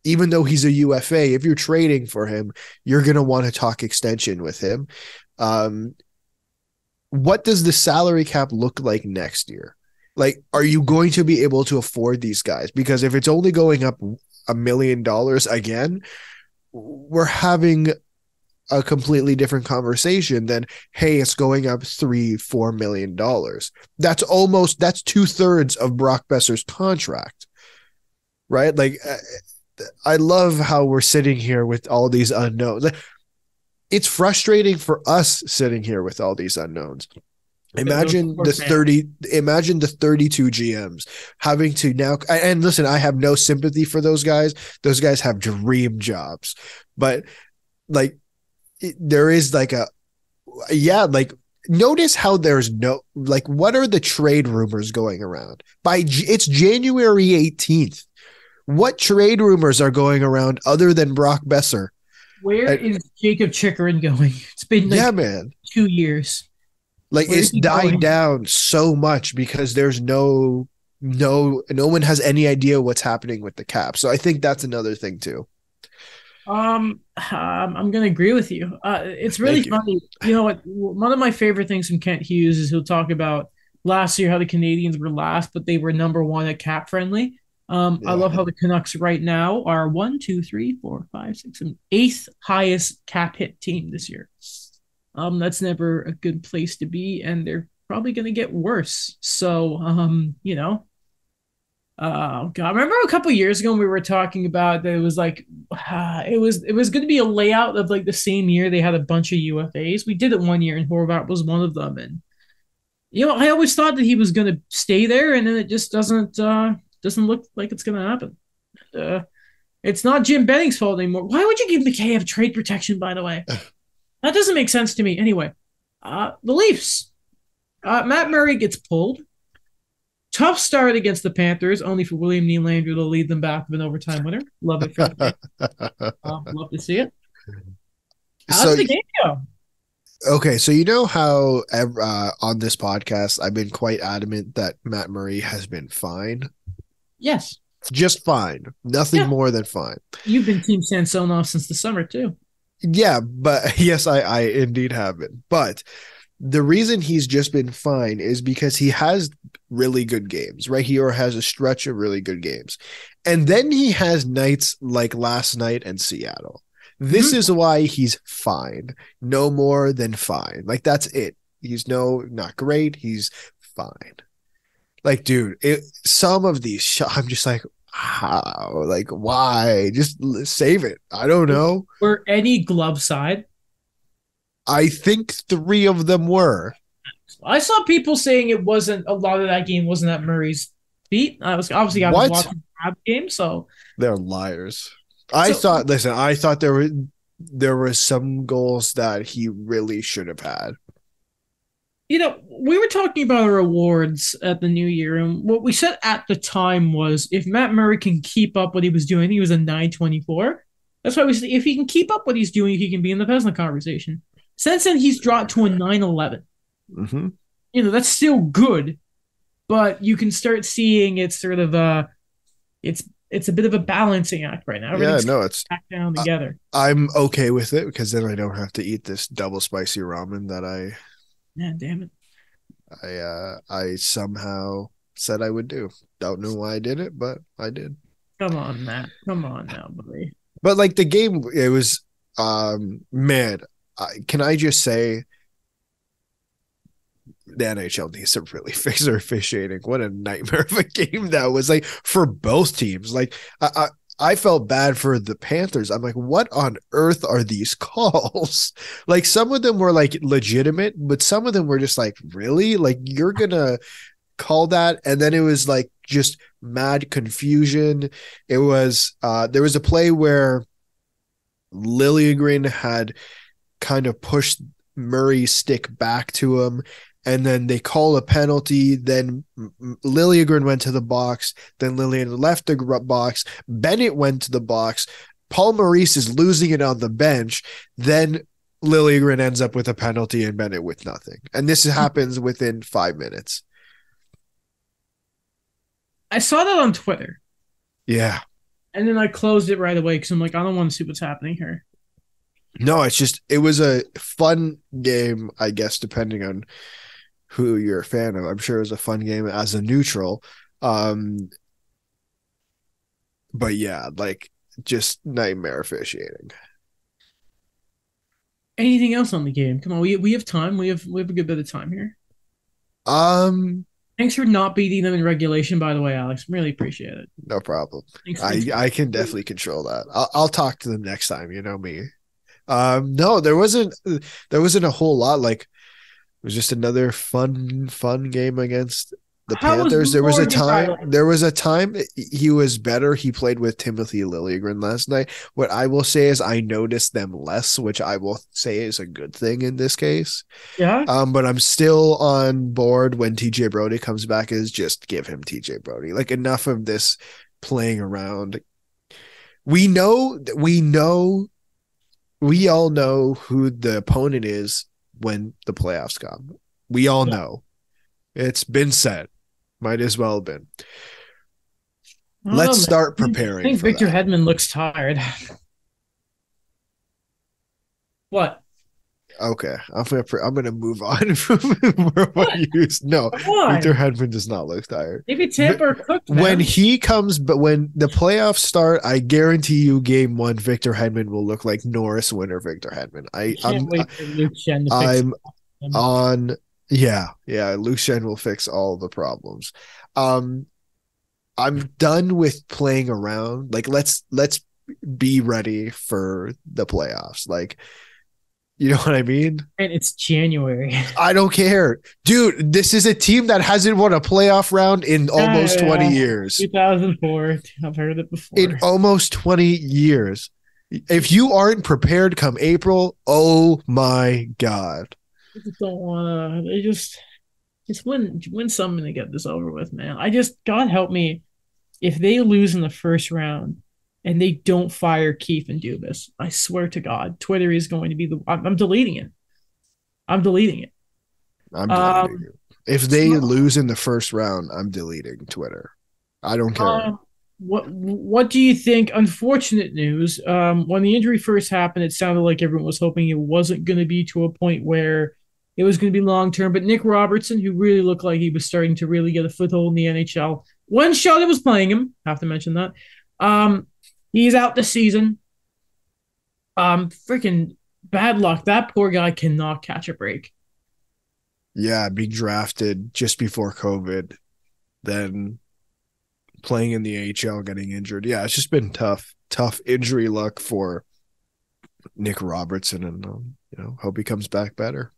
even though he's a UFA, if you're trading for him, you're to want to talk extension with him. Um, what does the salary cap look like next year? Like, are you going to be able to afford these guys? Because if it's only going up a million dollars again, we're having a completely different conversation than hey it's going up three four million dollars. That's almost that's two-thirds of brock boeser's contract right? Like uh, i love how we're sitting here with all these unknowns. It's frustrating for us sitting here with all these unknowns. Imagine the 30 imagine the 32 gms having to now and listen i have no sympathy for those guys. Those guys have dream jobs. But like it, there is like a yeah like notice how there's no like what are the trade rumors going around? By it's january 18th what trade rumors are going around other than brock Boeser? Where and, is jakob chychrun going? *laughs* It's been like yeah man. two years. Like Where it's dying going? down so much because there's no no no one has any idea what's happening with the cap. So i think that's another thing too um, um, I'm going to agree with you. Uh, it's really Thank funny. You. you know what? One of my favorite things from Kent Hughes is he'll talk about last year how the Canadiens were last, but they were number one at cap friendly. Um, yeah. I love how the Canucks right now are one, two, three, four, five, six, seven, eighth highest cap hit team this year. Um, that's never a good place to be, and they're probably going to get worse. So, um, you know, uh, God, I remember a couple years ago when we were talking about that it was like uh, it was it was going to be a layout of like the same year they had a bunch of UFAs. We did it one year and Horvat was one of them, and you know I always thought that he was going to stay there, and then it just doesn't uh, doesn't look like it's going to happen. Uh, it's not Jim Benning's fault anymore. Why would you give Mikheyev trade protection? By the way, *laughs* that doesn't make sense to me. Anyway, uh, the Leafs. Uh, Matt Murray gets pulled. Tough start against the Panthers, only for William Nylander to lead them back with an overtime winner. Love it. *laughs* um, love to see it. How so, did the game go? Okay, so you know how uh, on this podcast I've been quite adamant that Matt Murray has been fine. Yes, just fine, nothing yeah. more than fine. You've been Team Samsonov since the summer too. Yeah, but *laughs* yes, I, I indeed have been. But the reason he's just been fine is because he has really good games, right? He or has a stretch of really good games. And then he has nights like last night in Seattle. This mm-hmm. is why he's fine. No more than fine. Like that's it. He's no not great. He's fine. Like, dude, it, some of these shots, I'm just like, how? Like, why? Just save it. I don't know. Or any glove side I think three of them were. I saw people saying it wasn't a lot of that game wasn't at Murray's feet. I was obviously I was what? watching the game, so they're liars. I so, thought. Listen, I thought there were there were some goals that he really should have had. You know, we were talking about our awards at the new year, and what we said at the time was if Matt Murray can keep up what he was doing, he was a 924. That's why we said if he can keep up what he's doing, he can be in the Vezina conversation. Since then, he's dropped to a 9 11. Mm-hmm. You know, that's still good, but you can start seeing it's sort of a, it's it's a bit of a balancing act right now. Yeah, no, it's back down together. I, I'm okay with it because then I don't have to eat this double spicy ramen that I. Yeah, damn it. I uh I somehow said I would do. Don't know why I did it, but I did. Come on, Matt. Come on now, buddy. But like the game, it was um man, can I just say the NHL needs to really *laughs* fix their officiating. What a nightmare of a game that was like for both teams. Like I, I, I felt bad for the Panthers. I'm like, what on earth are these *laughs* calls? like some of them were like legitimate, but some of them were just like, really? Like you're gonna call that? And then it was like just mad confusion. It was uh there was a play where Liljegren had kind of pushed Murray's stick back to him. And then they call a penalty. Then Liljegren went to the box. Then Lillian left the box. Bennett went to the box. Paul Maurice is losing it on the bench. Then Liljegren ends up with a penalty and Bennett with nothing. And this hmm. happens within five minutes. I saw that on Twitter. Yeah. and then I closed it right away because I'm like, I don't want to see what's happening here. No, it's just it was a fun game, I guess, depending on who you're a fan of. I'm sure it was a fun game as a neutral. Um but yeah, like just nightmare officiating. Anything else on the game? Come on, we we have time. We have we have a good bit of time here. Um Thanks for not beating them in regulation, by the way, Alex. Really appreciate it. no problem. Thanks, I thanks. I can definitely control that. I'll I'll talk to them next time, you know me. Um no, there wasn't there wasn't a whole lot like it was just another fun fun game against the How was Panthers. There was a time there was a time he was better. He played with Timothy Liljegren last night. What I will say is I noticed them less, which I will say is a good thing in this case. Yeah. Um, but I'm still on board when TJ Brodie comes back. Is just give him TJ Brodie. Like enough of this playing around. We know we know we all know who the opponent is when the playoffs come. We all Yeah. know. It's been said. Might as well have been. Let's know, start I preparing. think for Victor that. Hedman looks tired. what? Okay, I'm gonna I'm gonna move on *laughs* from what used. No, Victor Hedman does not look tired. Maybe are cooked. Man. When he comes, but when the playoffs start, I guarantee you, game one, Victor Hedman will look like Norris winner. Victor Hedman. I I'm wait Shen to I'm on. Yeah, yeah. Luke Schenn will fix all the problems. Um, I'm done with playing around. Like let's let's be ready for the playoffs. Like, you know what I mean? and it's January. *laughs* I don't care, dude. This is a team that hasn't won a playoff round in almost Yeah, 20 yeah. years. 2004. I've heard it before. in almost 20 years. If you aren't prepared come April, oh my God. I just don't want to. They just just win win something to get this over with, man. I just God help me if they lose in the first round and they don't fire Keefe and Dubas. I swear to God, Twitter is going to be the. I'm, I'm deleting it. I'm deleting it. I'm Um, deleting it. If they so- lose in the first round, I'm deleting Twitter. I don't care. Um, what What do you think? Unfortunate news. Um, when the injury first happened, it sounded like everyone was hoping it wasn't going to be to a point where it was going to be long term. But Nick Robertson, who really looked like he was starting to really get a foothold in the NHL, one shot that was playing him. Have to mention that. Um, he's out this season. Um, freaking bad luck. That poor guy cannot catch a break. yeah, being drafted just before COVID, then playing in the AHL, getting injured. Yeah, it's just been tough, tough injury luck for Nick Robertson, and um, you know, hope he comes back better.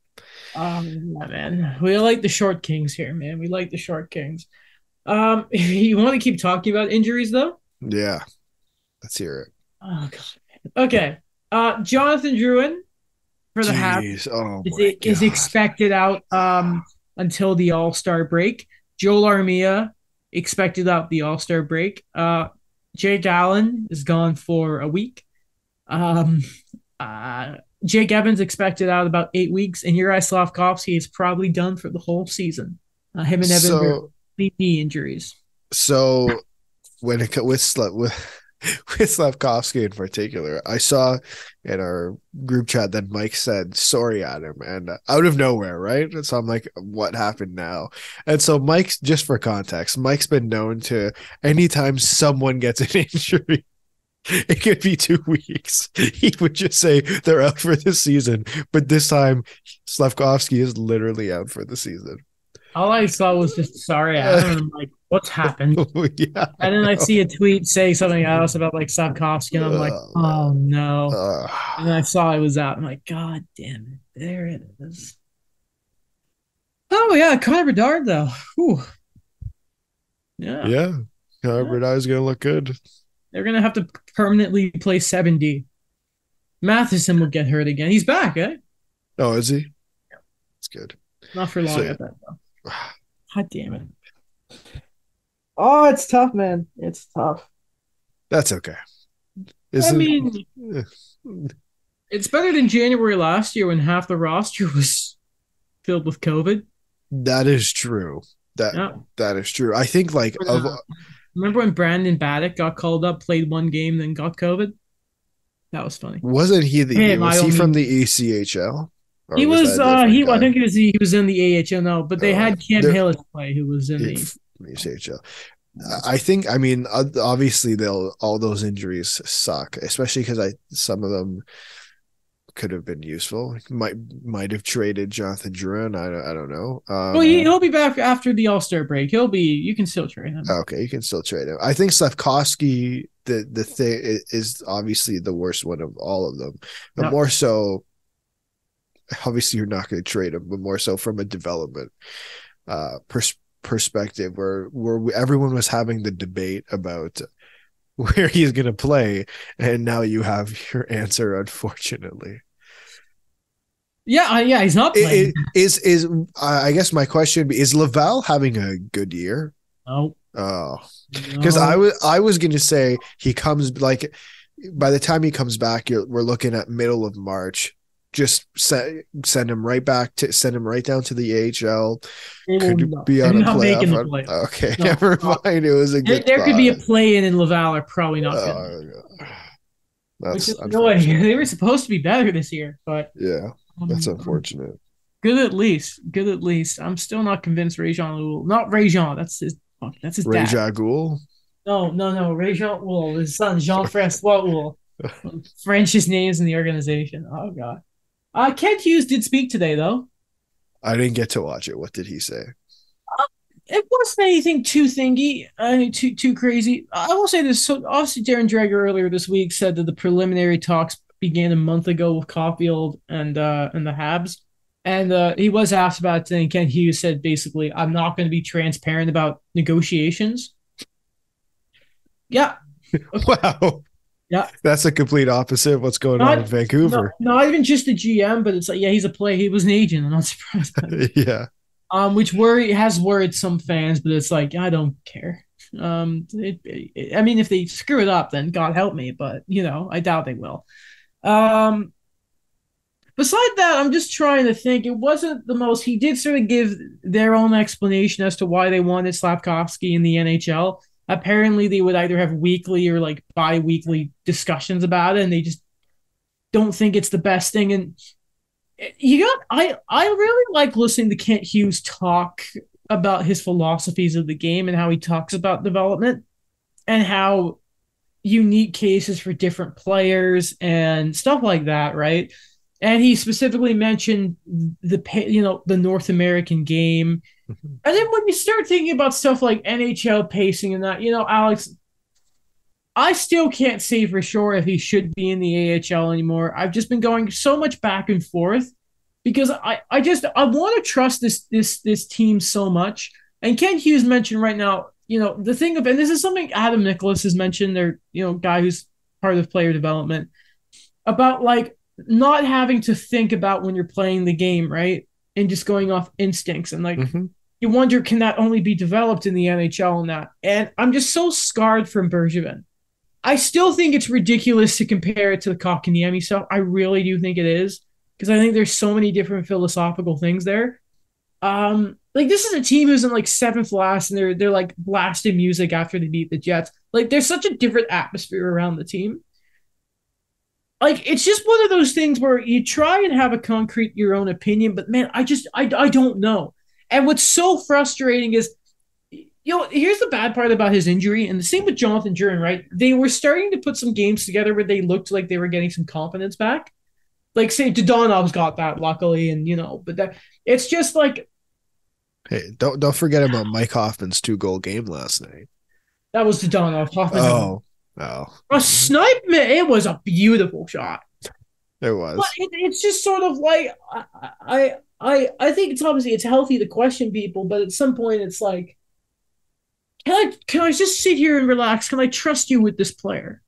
Um, yeah, man, we like the short kings here, man. We like the short kings. Um, *laughs* you want to keep talking about injuries though? Yeah, let's hear it. Oh god. Okay. Uh, Jonathan Drouin for the half oh is, is expected out um until the All Star break. Joel Armia expected out the All Star break. Uh, Jake Allen is gone for a week. Um, uh, Jake Evans expected out about eight weeks, and Juraj Slafkovsky is probably done for the whole season. Uh, him and Evans are so knee injuries. so when it with with *laughs* with Slafkovsky in particular, I saw in our group chat that Mike said sorry Adam and uh, out of nowhere, right? And so I'm like, what happened now? And so Mike's just for context, Mike's been known to anytime someone gets an *laughs* injury. It could be two *laughs* weeks. He would just say they're out for the season, but this time Slafkovsky is literally out for the season. All I saw was just sorry, I'm like, what's happened? *laughs* yeah, And then I see a tweet saying something else about like Slafkovsky, and I'm like, Oh, oh no. And then I saw it was out. I'm like, God damn it. There it is. Oh yeah, Connor Bedard though. Whew. Yeah. yeah, Connor Bedard's gonna look good. They're gonna have to permanently play 7D. Matheson will get hurt again. He's back, eh? Oh, is he? Yeah. It's good. Not for long So- at that though. *sighs* God damn it. Oh, it's tough, man. It's tough. That's okay. I Isn't- mean, *sighs* it's better than January last year when half the roster *laughs* was filled with COVID. that is true. That Yeah. that is true. I think like of remember when Brandon Baddock got called up, played one game, then got COVID? That was funny. Wasn't he the Hey, was he from the ECHL? He was, uh, he, guy? I think he was, he was in the AHL now, but they Oh, had Cam Hillis play, who was in the. ECHL. I think. I mean, obviously, they'll all those injuries suck, especially because I some of them could have been useful. Might might have traded Jonathan Drouin. I don't. I don't know. Um, Well, he, he'll be back after the All Star break. He'll be. You can still trade him. okay, you can still trade him. I think Slafkovsky. The the thing is obviously the worst one of all of them, but more so. Obviously, you're not going to trade him, but more so from a development uh, pers- perspective, where where everyone was having the debate about *laughs* where he's going to play, and now you have your answer. Unfortunately, Yeah, yeah, he's not It- it- is is I guess my question Is Laval having a good year? no, Oh, because no. I was I was going to say he comes like by the time he comes back, you're, we're looking at middle of March. Just send send him right back to send him right down to the AHL. They Could not- be on a not making the playoff. play. Okay, No, *laughs* never no. mind. It was a There, good. there could be a play in in Laval. Are probably not. Oh, that's which is annoying. *laughs* They were supposed to be better this year, but Yeah, um, that's unfortunate. Good at least. Good at least. I'm still not convinced Rajon Wool. Not Rajon. That's his. That's his Ray dad. Jagul. No, no, no. Rajon Wool. His son, Jean Francois Wool. *laughs* French's names in the organization. Oh god. Uh, Kent Hughes did speak today, though. I didn't get to watch it. What did he say? It wasn't anything too thingy, uh, too too crazy. I will say this. So, obviously, Darren Dreger earlier this week said that the preliminary talks began a month ago with Caufield and uh, and the Habs, and uh, he was asked about it. And Kent Hughes said basically, "I'm not going to be transparent about negotiations." Yeah, *laughs* Wow. Yeah. That's a complete opposite of what's going on in Vancouver. not, not even just the GM, but it's like, yeah, he's a player. He was an agent. I'm not *laughs* surprised. *laughs* Yeah. um, which worry has worried some fans, but it's like I don't care. Um, it, it- I mean, if they screw it up, then God help me. But you know, I doubt they will. Um, beside that, I'm just trying to think. It wasn't the most. He did sort of give their own explanation as to why they wanted Slafkovsky in the NHL. Apparently, they would either have weekly or like bi-weekly discussions about it, and they just don't think it's the best thing. And you got I I really like listening to Kent Hughes talk about his philosophies of the game and how he talks about development and how unique cases for different players and stuff like that, right? And he specifically mentioned the you know the North American game. And then when you start thinking about stuff like NHL pacing and that, you know, Alex, I still can't say for sure if he should be in the AHL anymore. I've just been going so much back and forth because I, I just I want to trust this this this team so much. And Kent Hughes mentioned right now, you know, the thing of and this is something Adam Nicholas has mentioned, their you know guy who's part of player development about like not having to think about when you're playing the game, right? And just going off instincts and like Mhm. You wonder can that only be developed in the NHL and that. And I'm just so scarred from Bergevin. I still think it's ridiculous to compare it to the Kotkaniemi stuff. I really do think it is because I think there's so many different philosophical things there. Um, like this is a team who's in like seventh last, and they're they're like blasting music after they beat the Jets. Like there's such a different atmosphere around the team. Like it's just one of those things where you try and have a concrete your own opinion, but man, I just I I don't know. And what's so frustrating is you know, here's the bad part about his injury, and the same with Jonathan Drouin, right? They were starting to put some games together where they looked like they were getting some confidence back. Like, say, Dadonov's got that, luckily, and you know, but that it's just like Hey, don't don't forget about Mike Hoffman's two goal game last night. that was Dadonov. Hoffman, Oh, oh, a snipe, man, it was a beautiful shot. it was. But it, it's just sort of like I, I I I think it's obviously it's healthy to question people, but at some point it's like, can I can I just sit here and relax? Can I trust you with this player?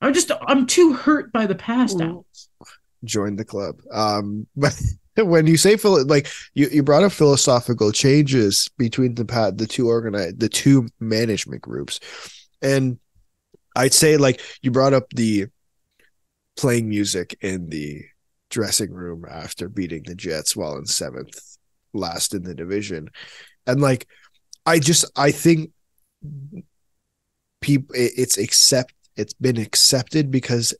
I'm just I'm too hurt by the past, Ooh. Alex. Join the club. Um, but *laughs* when you say phil, like you, you brought up philosophical changes between the pat the two organize the two management groups, and I'd say like you brought up the playing music in the dressing room after beating the Jets while in seventh, last in the division, and like I just I think people it's accept it's been accepted because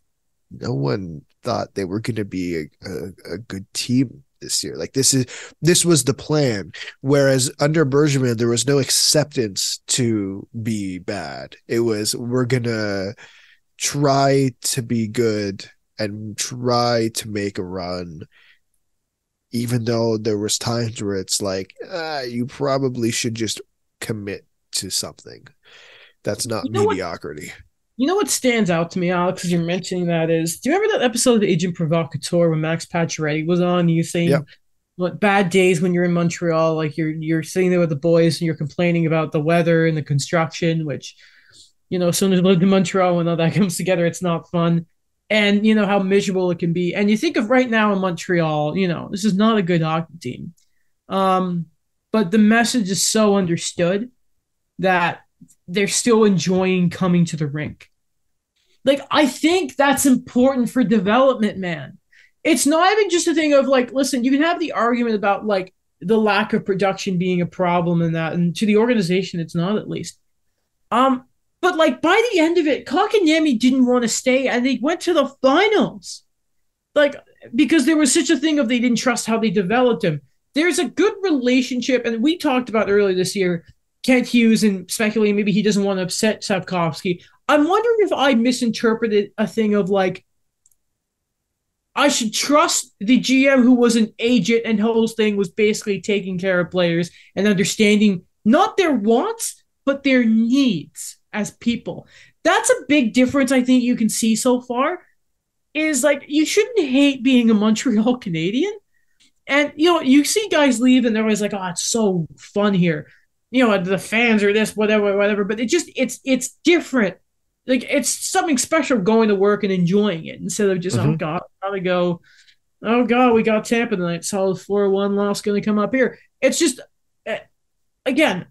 no one thought they were going to be a, a, a, good team this year. Like this is this was the plan. Whereas under Bergevin, there was no acceptance to be bad. It was we're gonna try to be good and try to make a run even though there was times where it's like ah, you probably should just commit to something. That's not you know mediocrity. What, you know what stands out to me alex as you're mentioning that is do you remember that episode of agent provocateur when max pacioretty was on you saying yep. what bad days when you're in montreal like you're you're sitting there with the boys and you're complaining about the weather and the construction which you know as soon as we lived in montreal when all that *laughs* comes together it's not fun and you know how miserable it can be. And you think of right now in Montreal, you know, this is not a good hockey team. Um, but the message is so understood that they're still enjoying coming to the rink. Like, I think that's important for development, man. It's not even just a thing of like, listen, you can have the argument about like the lack of production being a problem and that, and to the organization, it's not at least. Um, but like by the end of it, Kotkaniemi didn't want to stay and they went to the finals. Like because there was such a thing of they didn't trust how they developed him. There's a good relationship, and we talked about earlier this year, Kent Hughes and speculating maybe he doesn't want to upset Slafkovsky. I'm wondering if I misinterpreted a thing of like I should trust the GM who was an agent and whole thing was basically taking care of players and understanding not their wants, but their needs as people. That's a big difference I think you can see so far. Is like you shouldn't hate being a Montreal *laughs* Canadian. And you know, you see guys leave and they're always like, oh, it's so fun here. You know, the fans are this, whatever, whatever. But it just it's it's different. Like it's something special going to work and enjoying it instead of just, oh, mm-hmm. oh God, gotta go. Oh God, we got Tampa tonight. Solid 4-1 loss gonna come up here. It's just eh, again,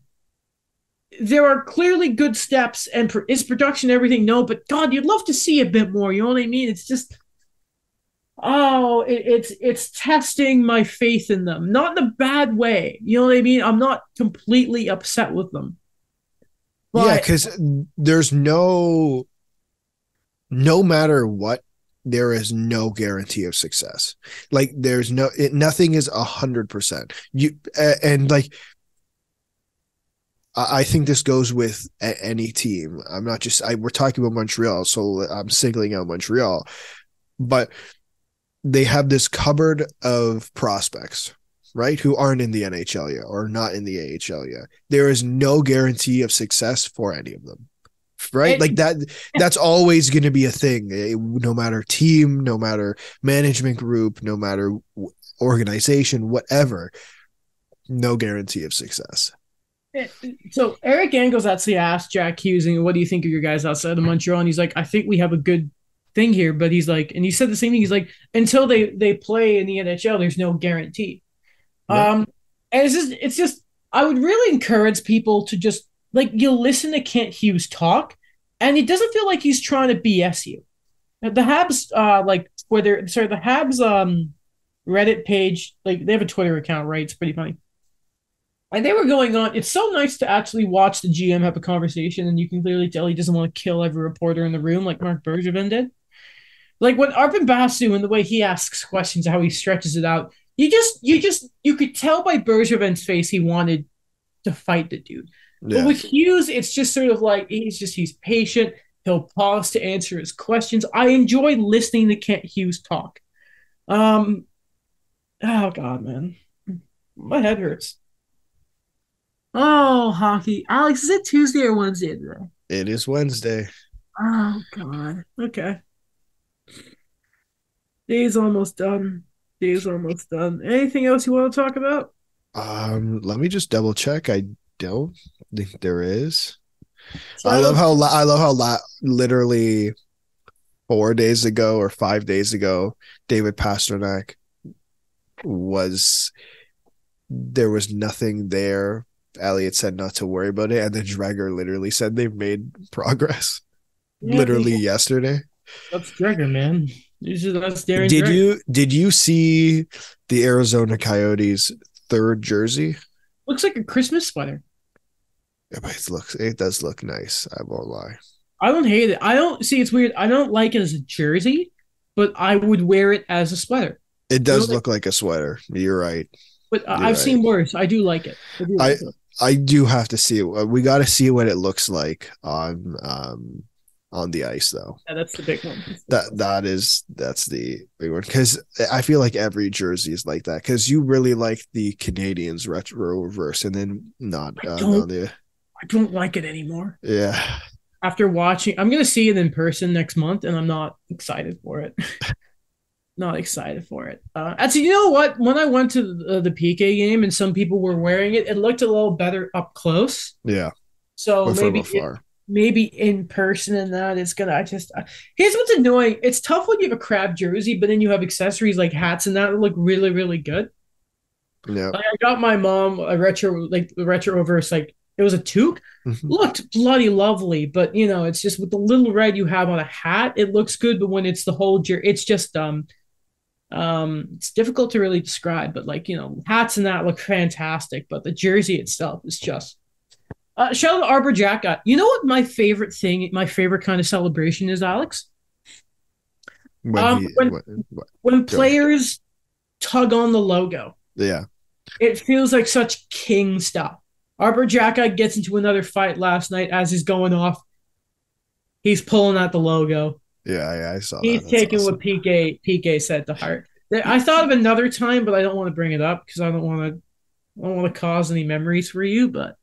there are clearly good steps and pro- is production everything? No but god you'd love to see a bit more you know what i mean? It's just oh it, it's it's testing my faith in them. Not in a bad way you know what i mean? I'm not completely upset with them. But, yeah because there's no no matter what there is no guarantee of success. Like there's no it, nothing is a hundred percent. You uh, and like I think this goes with any team. I'm not just I, we're talking about Montreal, so I'm singling out Montreal, but they have this cupboard of prospects, right? Who aren't in the NHL yet or not in the AHL yet. There is no guarantee of success for any of them. Right? Like that that's always going to be a thing. Eh, no matter team, no matter management group, no matter organization, whatever. No guarantee of success. So Eric Engels actually asked Jack Hughes, and "What do you think of your guys outside of Montreal?" And he's like, "I think we have a good thing here." But he's like, and he said the same thing. He's like, "Until they they play in the NHL, there's no guarantee." Um, and it's just it's just I would really encourage people to just like you listen to Kent Hughes talk, and it doesn't feel like he's trying to BS you. The Habs, uh, like whether sorry, the Habs um Reddit page, like they have a Twitter account, right? It's pretty funny and they were going on. It's so nice to actually watch the GM have a conversation, and you can clearly tell he doesn't want to kill every reporter in the room like Marc Bergevin did. Like when Arpon Basu and the way he asks questions, how he stretches it out, you just, you just, you could tell by Bergevin's face he wanted to fight the dude. Yeah. But with Hughes, it's just sort of like he's just he's patient. He'll pause to answer his questions. I enjoy listening to Kent Hughes talk. Um, oh god, man, my head hurts. Oh, hockey. Alex, is it Tuesday or Wednesday today? It is Wednesday. Oh, God. Okay. Day's almost done. Day's almost done. Anything else you want to talk about? Um, let me just double check. I don't think there is. So I love how I love how la- literally four days ago or five days ago, David Pastrnak was there was nothing there Elliot said not to worry about it, and then Dreger literally said they've made progress. Yeah, literally they, yesterday. That's Dreger, man. Usually that's Darren. Did Dreger. you did you see the Arizona Coyotes third jersey? Looks like a Christmas sweater. Yeah, but it looks it does look nice. I won't lie. I don't hate it. I don't see it's weird. I don't like it as a jersey, but I would wear it as a sweater. It does You know, look like a sweater. You're right. But I- You're I've right. seen worse. I do like it. I, do like it. I do have to see it. We got to see what it looks like on um on the ice though. Yeah, that's the big one. That that is that's the big one because I feel like every jersey is like that because you really like the Canadiens retro reverse and then not I uh, don't. the I don't like it anymore. yeah After watching, I'm gonna see it in person next month, and I'm not excited for it. *laughs* not excited for it. Uh, actually, you know what? When I went to the, the PK game and some people were wearing it, it looked a little better up close. yeah So maybe afar. maybe in person and that it's gonna. I just uh, here's what's annoying. It's tough when you have a crab jersey, but then you have accessories like hats and that look really really good. yeah Like, I got my mom a retro like the retro reverse like it was a toque Mhm. looked bloody lovely but you know it's just with the little red you have on a hat it looks good but when it's the whole jer- it's just um um it's difficult to really describe but like you know hats and that look fantastic but the jersey itself is just uh shout out to Arber Xhekaj. You know what my favorite thing, my favorite kind of celebration is, Alex? when um, he, when- when- when- When players tug on the logo. yeah It feels like such king stuff. Arber Xhekaj gets into another fight last night as he's going off. He's pulling at the logo. Yeah yeah I saw He's that. Taking awesome. what PK PK said to heart. I thought of another time, but I don't want to bring it up because I don't want to. I don't want to cause any memories for you, but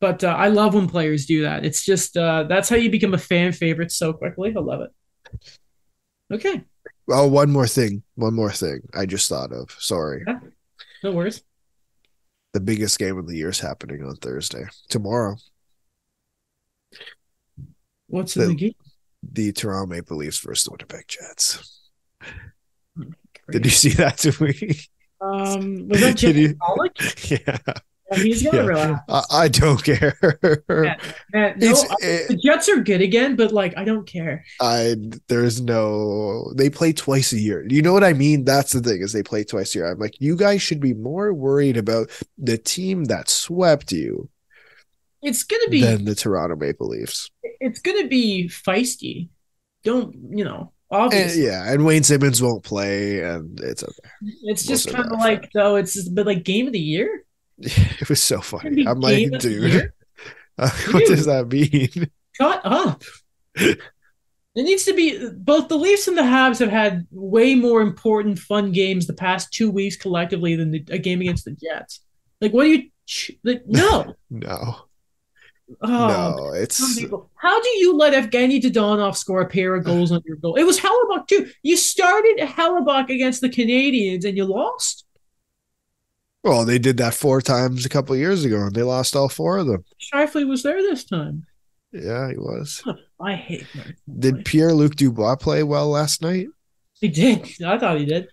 but uh, I love when players do that. It's just uh, that's how you become a fan favorite so quickly. I love it. Okay, Oh, one more thing. One more thing. I just thought of. Sorry. no worries. The biggest game of the year is happening on Thursday. Tomorrow. What's in The- the game? The Toronto Maple Leafs versus the Winnipeg Jets. Great. Did you see that tweet? Um, was that Jim yeah. Yeah, he's gonna Yeah. relax. I, I don't care. Man, man, no, I- it, the Jets are good again, but like I don't care. I there's no they play twice a year. You know what I mean? That's the thing is they play twice a year. I'm like, you guys should be more worried about the team that swept you It's gonna be than the Toronto Maple Leafs. it's gonna be feisty. Don't you know? And, Obviously, eh, yeah, and Wayne Simmonds won't play, and it's okay. it's just kind of like though. It's just, but like game of the year. *laughs* It was so funny. I'm like, the dude, *laughs* what does that mean? *laughs* Shut up. It needs to be both the Leafs and the Habs have had way more important fun games the past two weeks collectively than the, a game against the Jets. Like, what do you? ch- Like, no, No, oh, no, it's people- How do you let Evgeny Dadonov score a pair of goals on your goal? It was Hellebuyck too. You started Hellebuyck against the Canadiens and you lost. well, they did that four times a couple years ago, and they lost all four of them. Scheifele was there this time. Yeah, he was. I hate Mark Did Pierre Luc Dubois play well last night? He did. I thought he did.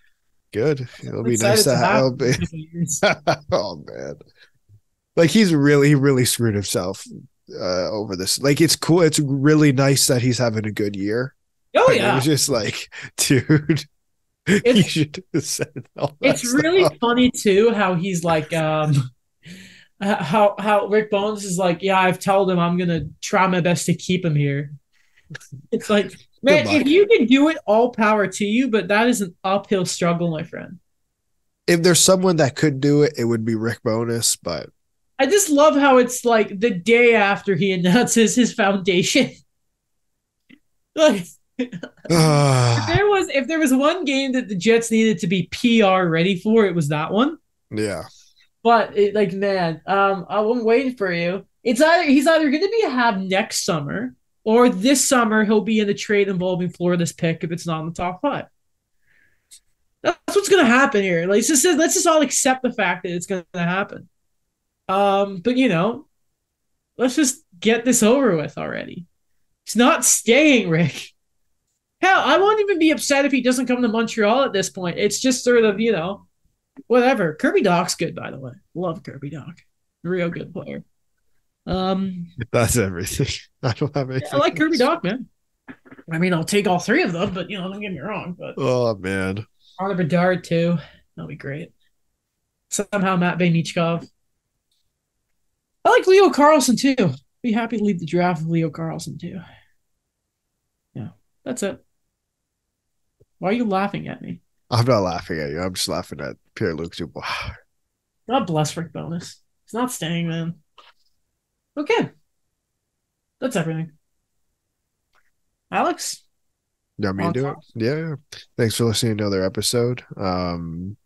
Good. It'll be nice to have have. him in a couple years. *laughs* oh man, like he's really, he really screwed himself uh, over this. Like it's cool. It's really nice that he's having a good year. Oh But It was just like, *laughs* dude, *laughs* you It's- should have said all it's really stuff. funny too how he's like um how how Rick Bowness is like yeah I've told him I'm gonna try my best to keep him here. It's like man if you can do it all power to you but that is an uphill struggle my friend. If there's someone that could do it, it would be Rick Bowness. But I just love how it's like the day after he announces his foundation. *laughs* like if uh, there was if there was one game that the Jets needed to be PR ready for, it was that one. yeah, But it, like, man, um, I'm waiting for you. It's either he's either going to be a Hab next summer, or this summer he'll be in a trade involving Florida's pick if it's not in the top five. That's what's going to happen here. Like, just let's just all accept the fact that it's going to happen. Um, but you know, let's just get this over with already. He's not staying, Rick. Hell, I won't even be upset if he doesn't come to Montreal at this point. It's just sort of, you know, whatever. Kirby Dach's good, by the way. Love Kirby Dach. Real good player. Um, that's everything. *laughs* I don't have anything. I like Kirby. Dach, man. I mean, I'll take all three of them, but you know, don't get me wrong. But Oh man, Connor Bedard too. That'll be great. Somehow Matvei Michkov. I like Leo Carlsson too. Be happy to leave the draft with Leo Carlsson too. Yeah, that's it. Why are you laughing at me? I'm not laughing at you. I'm just laughing at Pierre Luc Dubois. God bless Rick Bowness. He's not staying, man. Okay. That's everything. Alex? You want me to do it? Yeah. Thanks for listening to another episode. Um,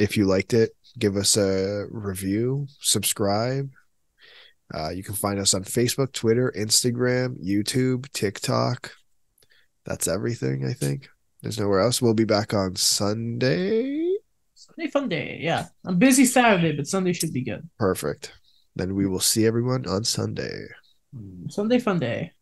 if you liked it, give us a review, subscribe. Uh, you can find us on Facebook, Twitter, Instagram, YouTube, TikTok. That's everything, I think. There's nowhere else. We'll be back on Sunday. Sunday fun day. Yeah. I'm busy Saturday, but Sunday should be good. Perfect. Then we will see everyone on Sunday. Sunday fun day.